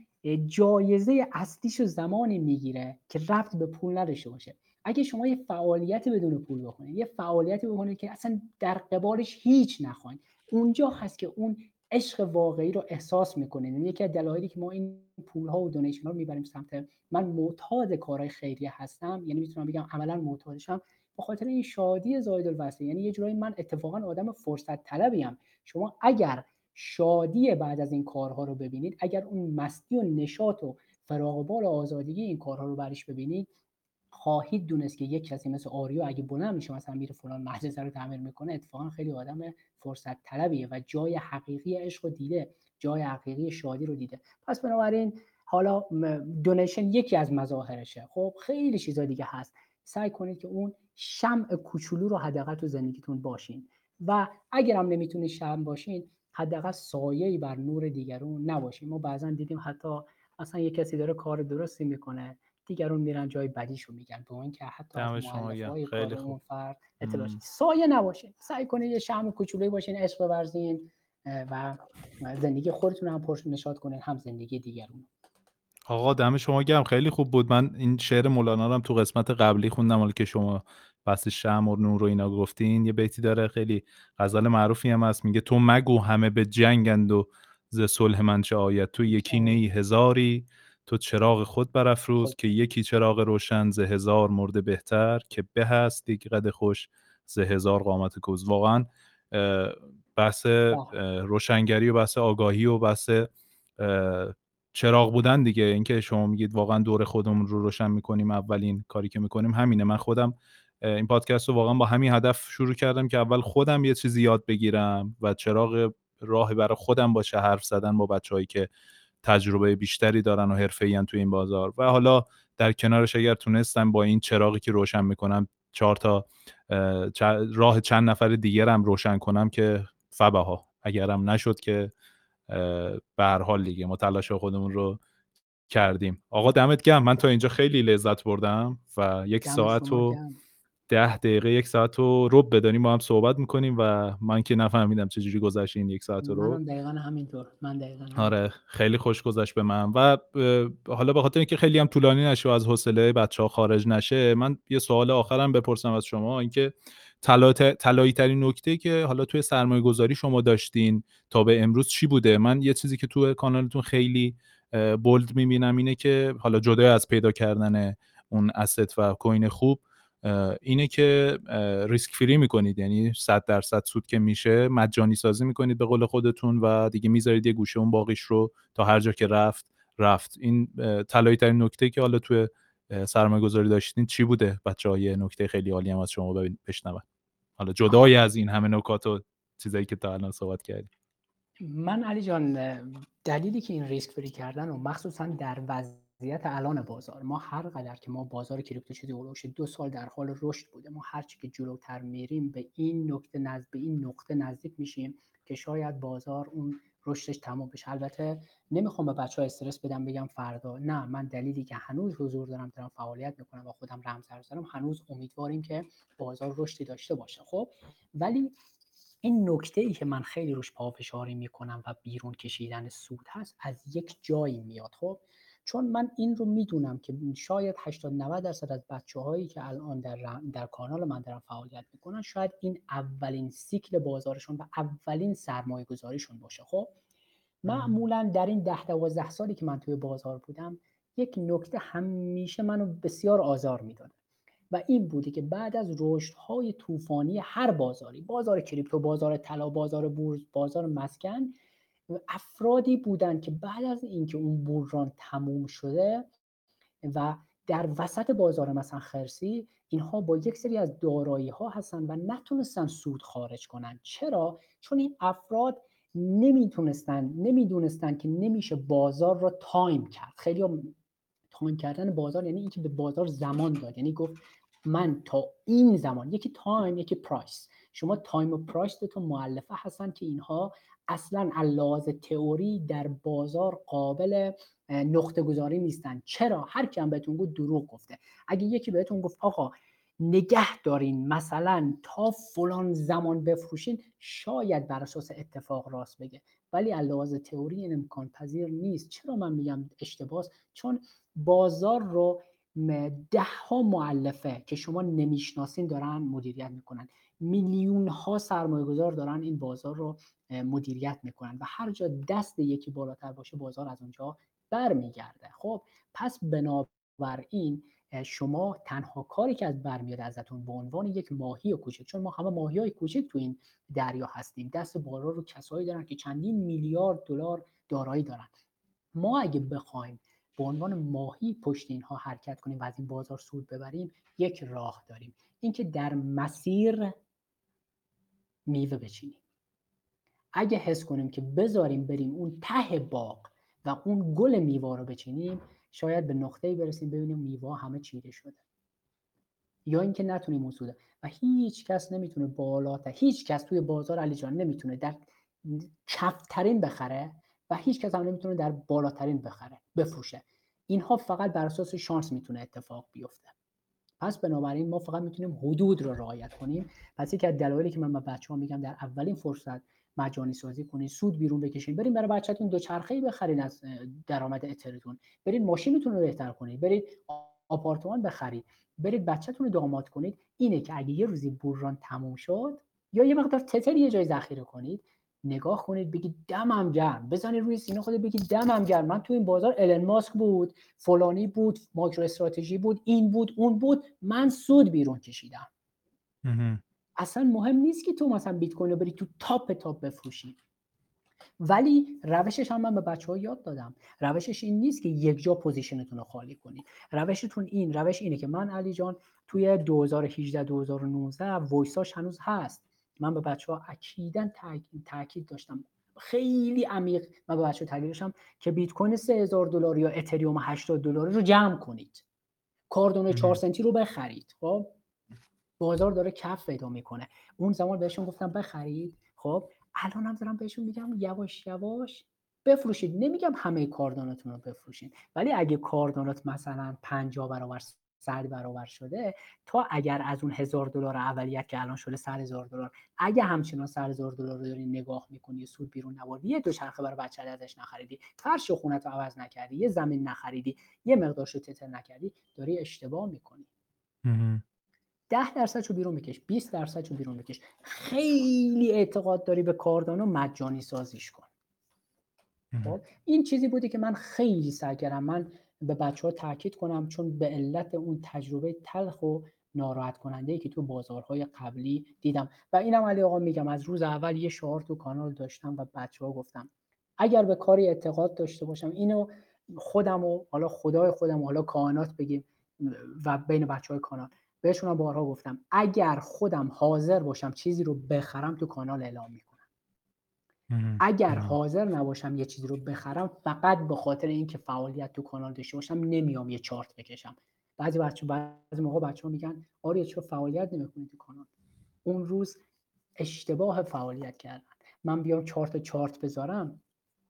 جایزه اصلیش رو زمانی می‌گیره که رفت به پول نداشته باشه. اگه شما یه فعالیتی بدون پول بکنید یه فعالیتی بکنید که اصلا در قبالش هیچ نخواین. اونجا هست که اون عشق واقعی رو احساس می‌کنید یعنی یکی از دلایلی که ما این پول ها و دونیشن ها رو می‌بریم سمت من معتاد کارهای خیریه هستم. یعنی می‌تونم بگم عملا معتادشم. به خاطر این شادی زاید الوصله یعنی یه جورایی من اتفاقا آدم فرصت طلبیم شما اگر شادی بعد از این کارها رو ببینید اگر اون مستی و نشاط و فراغ بال و آزادگی این کارها رو برش ببینید خواهید دونست که یک کسی مثل آریو اگه بلند میشه مثلا میره فلان مدرسه رو تعمیر می‌کنه اتفاقا خیلی آدم فرصت طلبیه و جای حقیقی عشق رو دیده جای حقیقی شادی رو دیده. پس بنابراین حالا دونیشن یکی از مظاهرشه. خب خیلی چیزا دیگه هست. سعی کنید که اون شمع کوچولو رو حداقل تو زندگیتون باشین. و اگر هم نمی‌تونید شمع باشین حداقل سایه‌ای بر نور دیگرون نباشین. ما بعضا دیدیم حتی اصلا یه کسی داره کار درستی می‌کنه. دیگرون میرن جای بدیشو میگن به که حتی از خیلی خوب. فرد اطلاع سایه نباشه. سعی کنید یه شمع کوچولویی باشین عشق بورزین و زندگی خودتون هم پرش نشاد کنین هم زندگی دیگرون. آقا دم شما گرم. خیلی خوب بود. من این شعر مولانا رو هم تو قسمت قبلی خوندم. حالا که شما بحث شم و نور و اینا گفتین یه بیتی داره خیلی غزل معروفی هم هست. میگه تو مگو همه به جنگند و ز صلح من چه آید تو یکی نی هزاری تو چراغ خود برافروز که یکی چراغ روشن ز هزار مرده بهتر که به هست یک قد خوش ز هزار قامت کوز. واقعا بحث روشنگری و بحث آگاهی و بحث چراغ بودن دیگه. اینکه شما میگید واقعا دور خودمون رو روشن می‌کنیم اولین کاری که می‌کنیم همینه. من خودم این پادکست رو واقعا با همین هدف شروع کردم که اول خودم یه چیزی یاد بگیرم و چراغ راه برای خودم باشه حرف زدن با بچههایی که تجربه بیشتری دارن و حرفه تو این بازار. و حالا در کنارش اگر تونستم با این چراغی که روشن می‌کنم چهار تا راه چند نفر دیگر هم روشن کنم که فبه ها اگرم نشد که به هر حال دیگه ما تلاش خودمون رو کردیم. آقا دمت گرم. من تا اینجا خیلی لذت بردم و یک ساعت و ده دقیقه یک ساعت رو رب بدانیم با هم صحبت می‌کنیم و من که نفهمیدم چجوری گذشت این یک ساعت رو من دقیقا همینطور. من دقیقا آره خیلی خوش گذشت به من. و حالا به خاطر اینکه خیلی هم طولانی نشه و از حوصله بچه ها خارج نشه من یه سوال آخرم بپرسم از شما. اینکه طلایی ترین نکته که حالا توی سرمایه گذاری شما داشتین تا به امروز چی بوده؟ من یه چیزی که توی کانالتون خیلی بولد می‌بینم اینه که حالا جدای از پیدا کردن اون اسست و کوین خوب اینه که ریسک فری می‌کنید. یعنی 100 درصد سود که میشه مجانی سازی می‌کنید به قول خودتون و دیگه می‌ذارید یه گوشه اون باقیش رو تا هر جا که رفت رفت. این طلایی ترین نکته که حالا توی سرمایه گذاری داشتین چی بوده؟ بچه های نکته خیلی عالی هم از شما بشنون. حالا جدای از این همه نکات و چیزایی که تا الان صحبت کردیم. من علی جان دلیلی که این ریسک فری کردن و مخصوصا در وضعیت الان بازار. ما هر قدر که ما بازار کریپتو شده اولوش دو سال در حال رشد بوده. ما هرچی که جلوتر میریم به این نکته نزد به این نقطه نزدیک میشیم که شاید بازار اون رشدش تمام بشه. البته نمی‌خوام به بچه ها استرس بدم بگم فردا. نه من دلیلی که هنوز حضور دارم دارم فعالیت می‌کنم و خودم رمز دارم هنوز امیدواریم که بازار رشدی داشته باشه. خب ولی این نکته ای که من خیلی روش پافشاری می‌کنم و بیرون کشیدن سود هست از یک جایی میاد. خب چون من این رو می‌دونم که شاید 80 90 درصد از بچه هایی که الان در, در کانال من دارن فعالیت می‌کنن شاید این اولین سیکل بازارشون و اولین سرمایه گذاریشون باشه. خب معمولا در این ده دوازده سالی که من توی بازار بودم یک نکته همیشه منو بسیار آزار می‌داد و این بوده که بعد از های طوفانی هر بازاری بازار کریپتو بازار طلا بازار بورس بازار مسکن افرادی بودن که بعد از اینکه اون بوران تموم شده و در وسط بازار مثلا خرسی اینها با یک سری از دارایی ها هستن و نتونستن سود خارج کنن. چرا؟ چون این افراد نمی‌تونستن نمی‌دونستن که نمیشه بازار رو time کرد. خیلی time کردن بازار یعنی اینکه به بازار زمان داد. یعنی گفت من تا این زمان یکی time یکی price. شما time و price دو تا مؤلفه هستن که اینها اصلا علاوه تئوری در بازار قابل نقطه گذاری نیستن. چرا؟ هر کی هم بهتون گفت دروغ گفته. اگه یکی بهتون گفت آقا نگه دارین مثلا تا فلان زمان بفروشین شاید بر اساس اتفاق راست بگه. ولی علاوه تئوری این امکان پذیر نیست. چرا من میگم اشتباس؟ چون بازار رو ده ها معلفه که شما نمی‌شناسین دارن مدیریت می‌کنن. میلیون ها سرمایه گذار دارن این بازار رو مدیریت می‌کنن و هر جا دست یکی بالاتر باشه بازار از اونجا برمیگرده. خب پس بنابراین شما تنها کاری که از برمیاد ازتون به عنوان یک ماهی کوچک چون ما همه ماهی های کوچک تو این دریا هستیم دست بالا رو کسایی دارن که چندین میلیارد دلار دارایی دارن. ما اگه بخوایم به عنوان ماهی پشت اینها حرکت کنیم و از این بازار سود ببریم یک راه داریم. اینکه در مسیر میوه بچینیم. اگه حس کنیم که بذاریم بریم اون ته باغ و اون گل میوه رو بچینیم شاید به نقطه‌ای برسیم ببینیم میوه همه چیده شده. یا اینکه نتونیم اون و هیچ کس نمی‌تونه بالاتر هیچ کس توی بازار علی جان نمی‌تونه در کفترین بخره و هیچ کس هم نمی‌تونه در بالاترین بخره بفروشه. اینها فقط بر اساس شانس می‌تونه اتفاق بیفته. پس بنابراین ما فقط می‌تونیم حدود رو رعایت کنیم. پس یکی از دلایلی که من به بچه ها میگم در اولین فرصت مجانی سازی کنید سود بیرون بکشین برید برای بچهتون دو چرخه بخرید از درآمد اترتون برید ماشینتون رو بهتر کنید برید آپارتمان بخرید برید بچهتون رو داماد کنید. اینه که اگه یه روزی بوران تموم شد یا یه مقدار تتر یه جای ذخیره کنید نگاه کنید بگید دمم گرم. بزنید روی سینه خود بگید دمم گرم. من تو این بازار الن ماسک بود فلانی بود ماکرو استراتژی بود این بود اون بود. من سود بیرون کشیدم. اصلا مهم نیست که تو مثلا بیت کوین رو بری تو تاپ تاپ بفروشی. ولی روشش هم من به بچه ها یاد دادم. روشش این نیست که یک جا position تون رو خالی کنید. روشتون این روش اینه که من علی جان توی 2018 2019 وایساش هنوز هست. من به بچه ها اکیدا تاکید داشتم. خیلی عمیق من به بچه تاکید داشتم که بیت کوین 3000 دلار یا اتریوم 80 دلاری رو جمع کنید. کاردانو 4 سنتی رو بخرید. خب؟ بازار داره کف پیدا می‌کنه. اون زمان بهشون گفتم بخرید. خب؟ الان هم دارم بهشون میگم یواش یواش بفروشید. نمیگم همه کارداناتون رو بفروشید ولی اگه کاردانات مثلا 50 برابر صد برابر شده تا اگر از اون هزار دلار اولیت که الان شده صد هزار دلار اگه همچنان صد هزار دلار رو داری نگاه می‌کنی سود بیرون نبردی یه دوچرخه برای بچه ازش نخریدی فرش و خونت رو عوض نکردی یه زمین نخریدی یه مقدارشو تتر نکردی داری اشتباه می‌کنی. ده درصد رو بیرون بکش 20 درصد رو بیرون بکش خیلی اعتقاد داری به کاردانو مجانی سازیش کن. خب این چیزی بودی که من خیلی سعی کردم. من به بچه ها تاکید کنم چون به علت اون تجربه تلخ و ناراحت کننده ای که تو بازارهای قبلی دیدم. و اینم علی آقا میگم از روز اول یه شعار تو کانال داشتم و بچه ها گفتم اگر به کاری اعتقاد داشته باشم اینو خودم و حالا خدای خودم و حالا کائنات بگیم و بین بچه های کانال بهشون بارها گفتم اگر خودم حاضر باشم چیزی رو بخرم تو کانال اعلام می‌کنم. اگر حاضر نباشم یه چیزی رو بخرم فقط به خاطر اینکه فعالیت تو کانال داشته باشم نمیام یه چارت بکشم. بعضی بچه بعضی موقع بچه ها میگن آره چرا فعالیت نمی‌کنی تو کانال؟ اون روز اشتباه فعالیت کردن. من بیام چارت چارت بذارم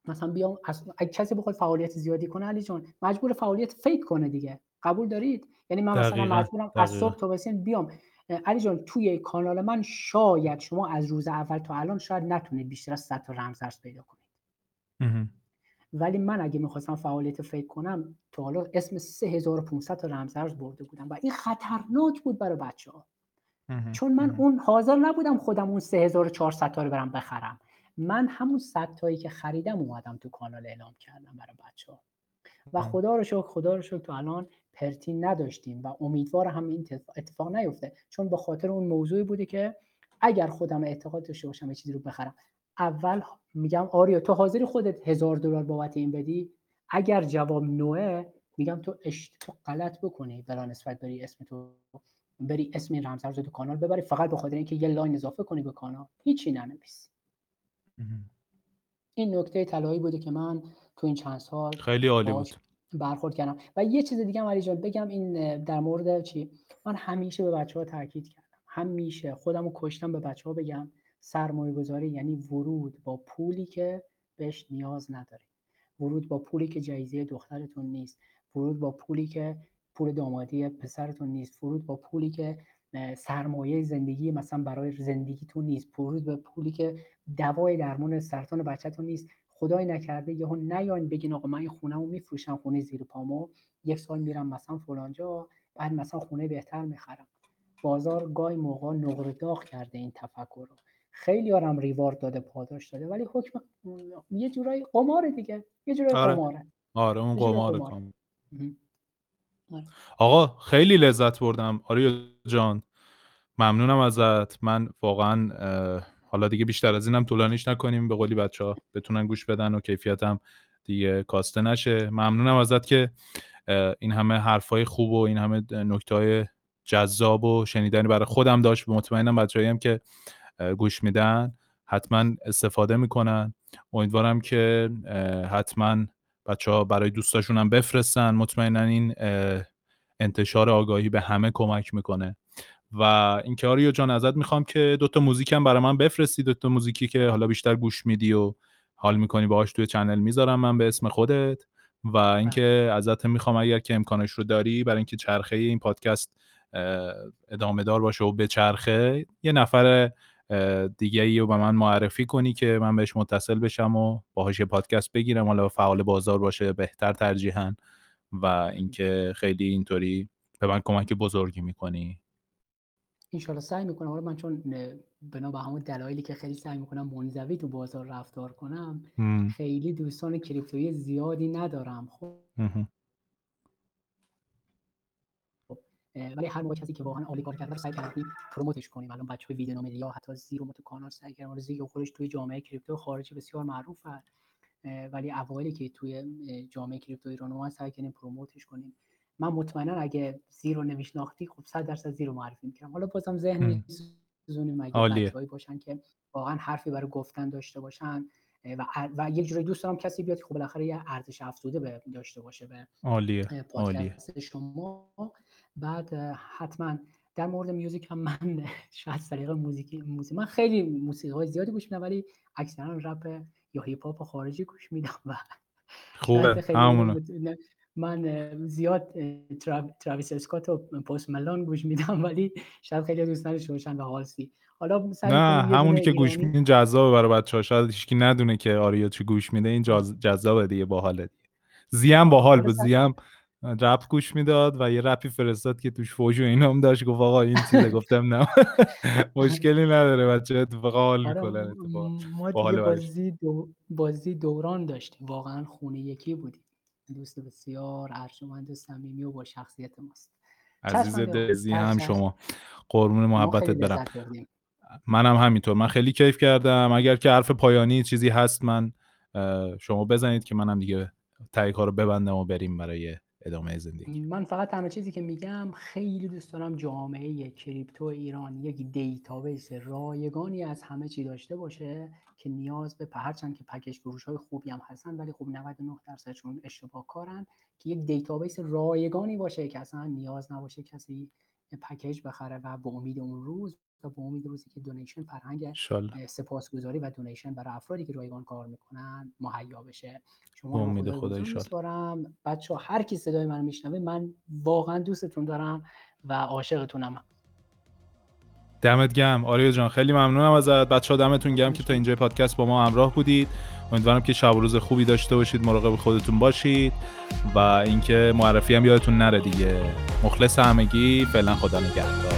مثلا بیام از اگه کسی بخواد فعالیت زیادی کنه علی جان مجبور فعالیت فیک کنه دیگه. قبول دارید؟ یعنی من مثلا مجبورم از صبح تا بسین بیام. علی جان توی کانال من شاید شما از روز اول تا الان شاید نتونید بیشتر از 100 تا رمزرز پیدا کنید. ولی من اگه می‌خواستم فعالیت فکر کنم تا حالا اسم 3500 تا رمزرز برده بودم و این خطرناک بود برای بچه ها چون من اون حاضر نبودم خودم اون 3400 تا رو برم بخرم. من همون 100 تایی که خریدم اومدم تو کانال اعلام کردم برای بچه ها و خدا رو شکر خدا رو شکر تو الان پرتین نداشتیم و امیدوار هم این اتفاق نیفته. چون به خاطر اون موضوعی بوده که اگر خودم اعتقاد داشته باشم یه چیزی رو بخرم. اول میگم آریا تو حاضری خودت هزار دلار بابت این بدی؟ اگر جواب نوه میگم تو اش... تو غلط بکنی. بلا نسبت بری اسم تو بری اسم این رمزرز تو کانال ببری. فقط به خاطر اینکه یه لاین اضافه کنی به کانال. هیچی ننویسی این نکته طلایی بوده که من تو این چند سال خیلی عالی بود. برخورد کردم. و یه چیز دیگه هم جان بگم این در مورد چی؟ من همیشه به بچه ها تاکید کردم. همیشه خودم رو کشتم به بچه ها بگم سرمایه گذاری یعنی ورود با پولی که بهش نیاز نداری ورود با پولی که جایزه دخترتون نیست. ورود با پولی که پول دامادی پسرتون نیست. ورود با پولی که سرمایه زندگی مثلا برای زندگیتون نیست. ورود به پولی که دوای درمان سرطان بچهتون نیست. خدای نکرده یهو نیاین بگین آقا من این خونهمو میفروشم خونه زیر پامو. یک سال میرم مثلا فلانجا بعد مثلا خونه بهتر می‌خرم. بازار گای موقع نقره داغ کرده این تفکر رو. خیلی آرم ریوارد داده پاداش داده ولی حکم یه جورایی قماره دیگه. یه جورایی آره. قماره. آره اون قماره. آره. آقا خیلی لذت بردم. آره جان ممنونم ازت. من واقعا حالا دیگه بیشتر از اینم طولانیش نکنیم. به قولی بچه ها بتونن گوش بدن و کیفیتم دیگه کاسته نشه. ممنونم ازت که این همه حرفای خوب و این همه نکته جذاب و شنیدنی برای خودم داشت. مطمئنم بچه هم که گوش میدن حتما استفاده می‌کنن. امیدوارم که حتما بچه ها برای دوستاشون هم بفرستن. مطمئنا این انتشار آگاهی به همه کمک می‌کنه. و اینکه آریو جان ازت می‌خوام که دوتا موزیک هم برای من بفرستی دوتا موزیکی که حالا بیشتر گوش میدی و حال می‌کنی باهاش توی چنل می‌ذارم من به اسم خودت. و اینکه ازت می‌خوام اگر که امکانش رو داری برای اینکه چرخه این پادکست ادامه دار باشه و به چرخه یه نفر دیگه ای رو به من معرفی کنی که من بهش متصل بشم و باهاش یه پادکست بگیرم حالا فعال بازار باشه بهتر ترجیحاً. و اینکه خیلی اینطوری به من کمک بزرگی می‌کنی. انشالله سعی می‌کنم. حالا من چون بنا به همون دلایلی که خیلی سعی می‌کنم منزوی تو بازار رفتار کنم خیلی دوستان کریپتویی زیادی ندارم. خب. ولی هر موقع کسی که واقعا عالی کار کرده سعی کردیم پروموتش کنیم. الان بچه ویدیو نامه یا حتی زیرو تو کانال سعی کردن زیرو خودش توی جامعه کریپتو خارجی بسیار معروفه ولی اوایلی که توی جامعه کریپتو ایران ما سعی کردیم پروموتش کنیم. من مطمئنا اگه زیرو نمیشناختی خب 100 درصد زیرو معرفی می‌کردم. حالا بازم ذهن میسوزونیم اگه بچه‌ای باشن که واقعا حرفی برای گفتن داشته باشن و, و یک جوری دوست دارم کسی بیاد که خب بالاخره یه ارزش افزوده به داشته باشه به عالیه عالیه. شما. بعد حتما در مورد میوزیک هم من [LAUGHS] شاید طریق موزیکی موزیک من خیلی موسیقی های زیادی گوش میدم ولی اکثرا رپ یا هیپ هاپ خارجی گوش میدم و خوبه. [LAUGHS] همونه من زیاد تراویس اسکات و پست ملون گوش میدم ولی شاید خیلی دوست نداشته باشن به هالسی. حالا نه همونی که گوش میدین جذابه برای بچه‌ها. شاید هیچکی ندونه که آریو چی گوش میده. این جذابه دیگه باحاله زیم باحال به زیم رپ گوش می‌داد و یه رپی فرستاد که توش فوش و اینا هم داشت. گفت آقا این چیزه. [LAUGHS] گفتم نه. [LAUGHS] مشکلی نداره بچه اتفاقا حال آره، می‌کنن. ما بازی, دو... بازی دوران داشتیم. واقعا خونه یکی بودیم. دوست بسیار ارجمند و صمیمی و با شخصیت ماست. عزیز دزی هم شما. قربون محبتت برم. منم همینطور. من خیلی کیف کردم. اگر که حرف پایانی چیزی هست من شما بزنید که منم دیگه تایی رو ببندم و بریم برای ادامه زندگی. من فقط همه چیزی که میگم خیلی دوست دارم جامعه کریپتو ایران یک database رایگانی از همه چی داشته باشه که نیاز به هرچند که پکیج فروش های خوبی هم هستن ولی خب 99 درصدشون اشتباه کارن که یک database رایگانی باشه که اصلا نیاز نباشه کسی پکیج بخره و به امید اون روز و به امید روزی که donation فرهنگ سپاسگزاری و donation برای افرادی که رایگان کار می‌کنن مهیا بشه. شما امید خدا بچه هر کی صدای من میشنوه من واقعا دوستتون دارم و عاشقتونم. دمت گم آریا جان خیلی ممنونم ازت. بچه ها دمتون گم که تا اینجا پادکست با ما همراه بودید. امیدوارم که شب و روز خوبی داشته باشید مراقب خودتون باشید و اینکه معرفی هم یادتون نره دیگه. مخلص همگی فعلا خدا نگهدار.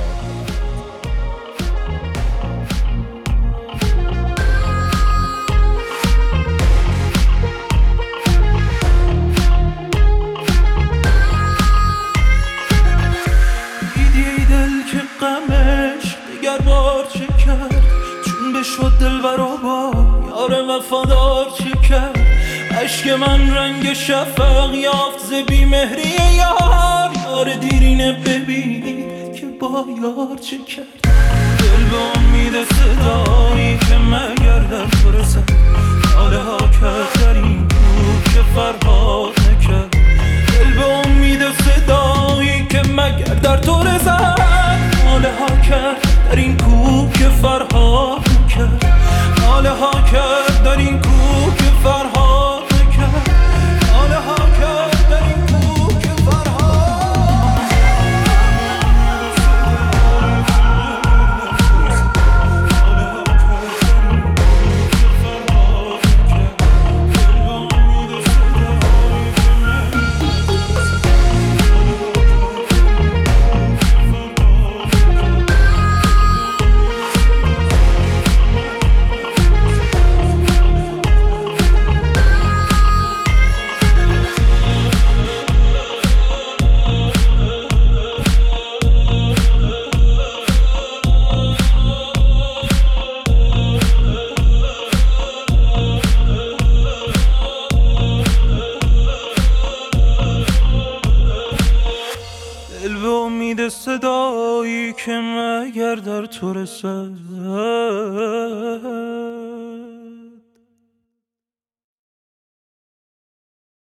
عشق من رنگ شفق یافت ز مهری یار. یار دیرینه ببینید که با یار چه کرد دل به امید صدایی که مگر در رسد حاله ها کرد در این که فرهاد نکرد. دل به امید صدایی که مگر در تو رسد حاله ها کرد در این کوه که فرهاد کرد ناله ها کرد در این مگر در تو رسد.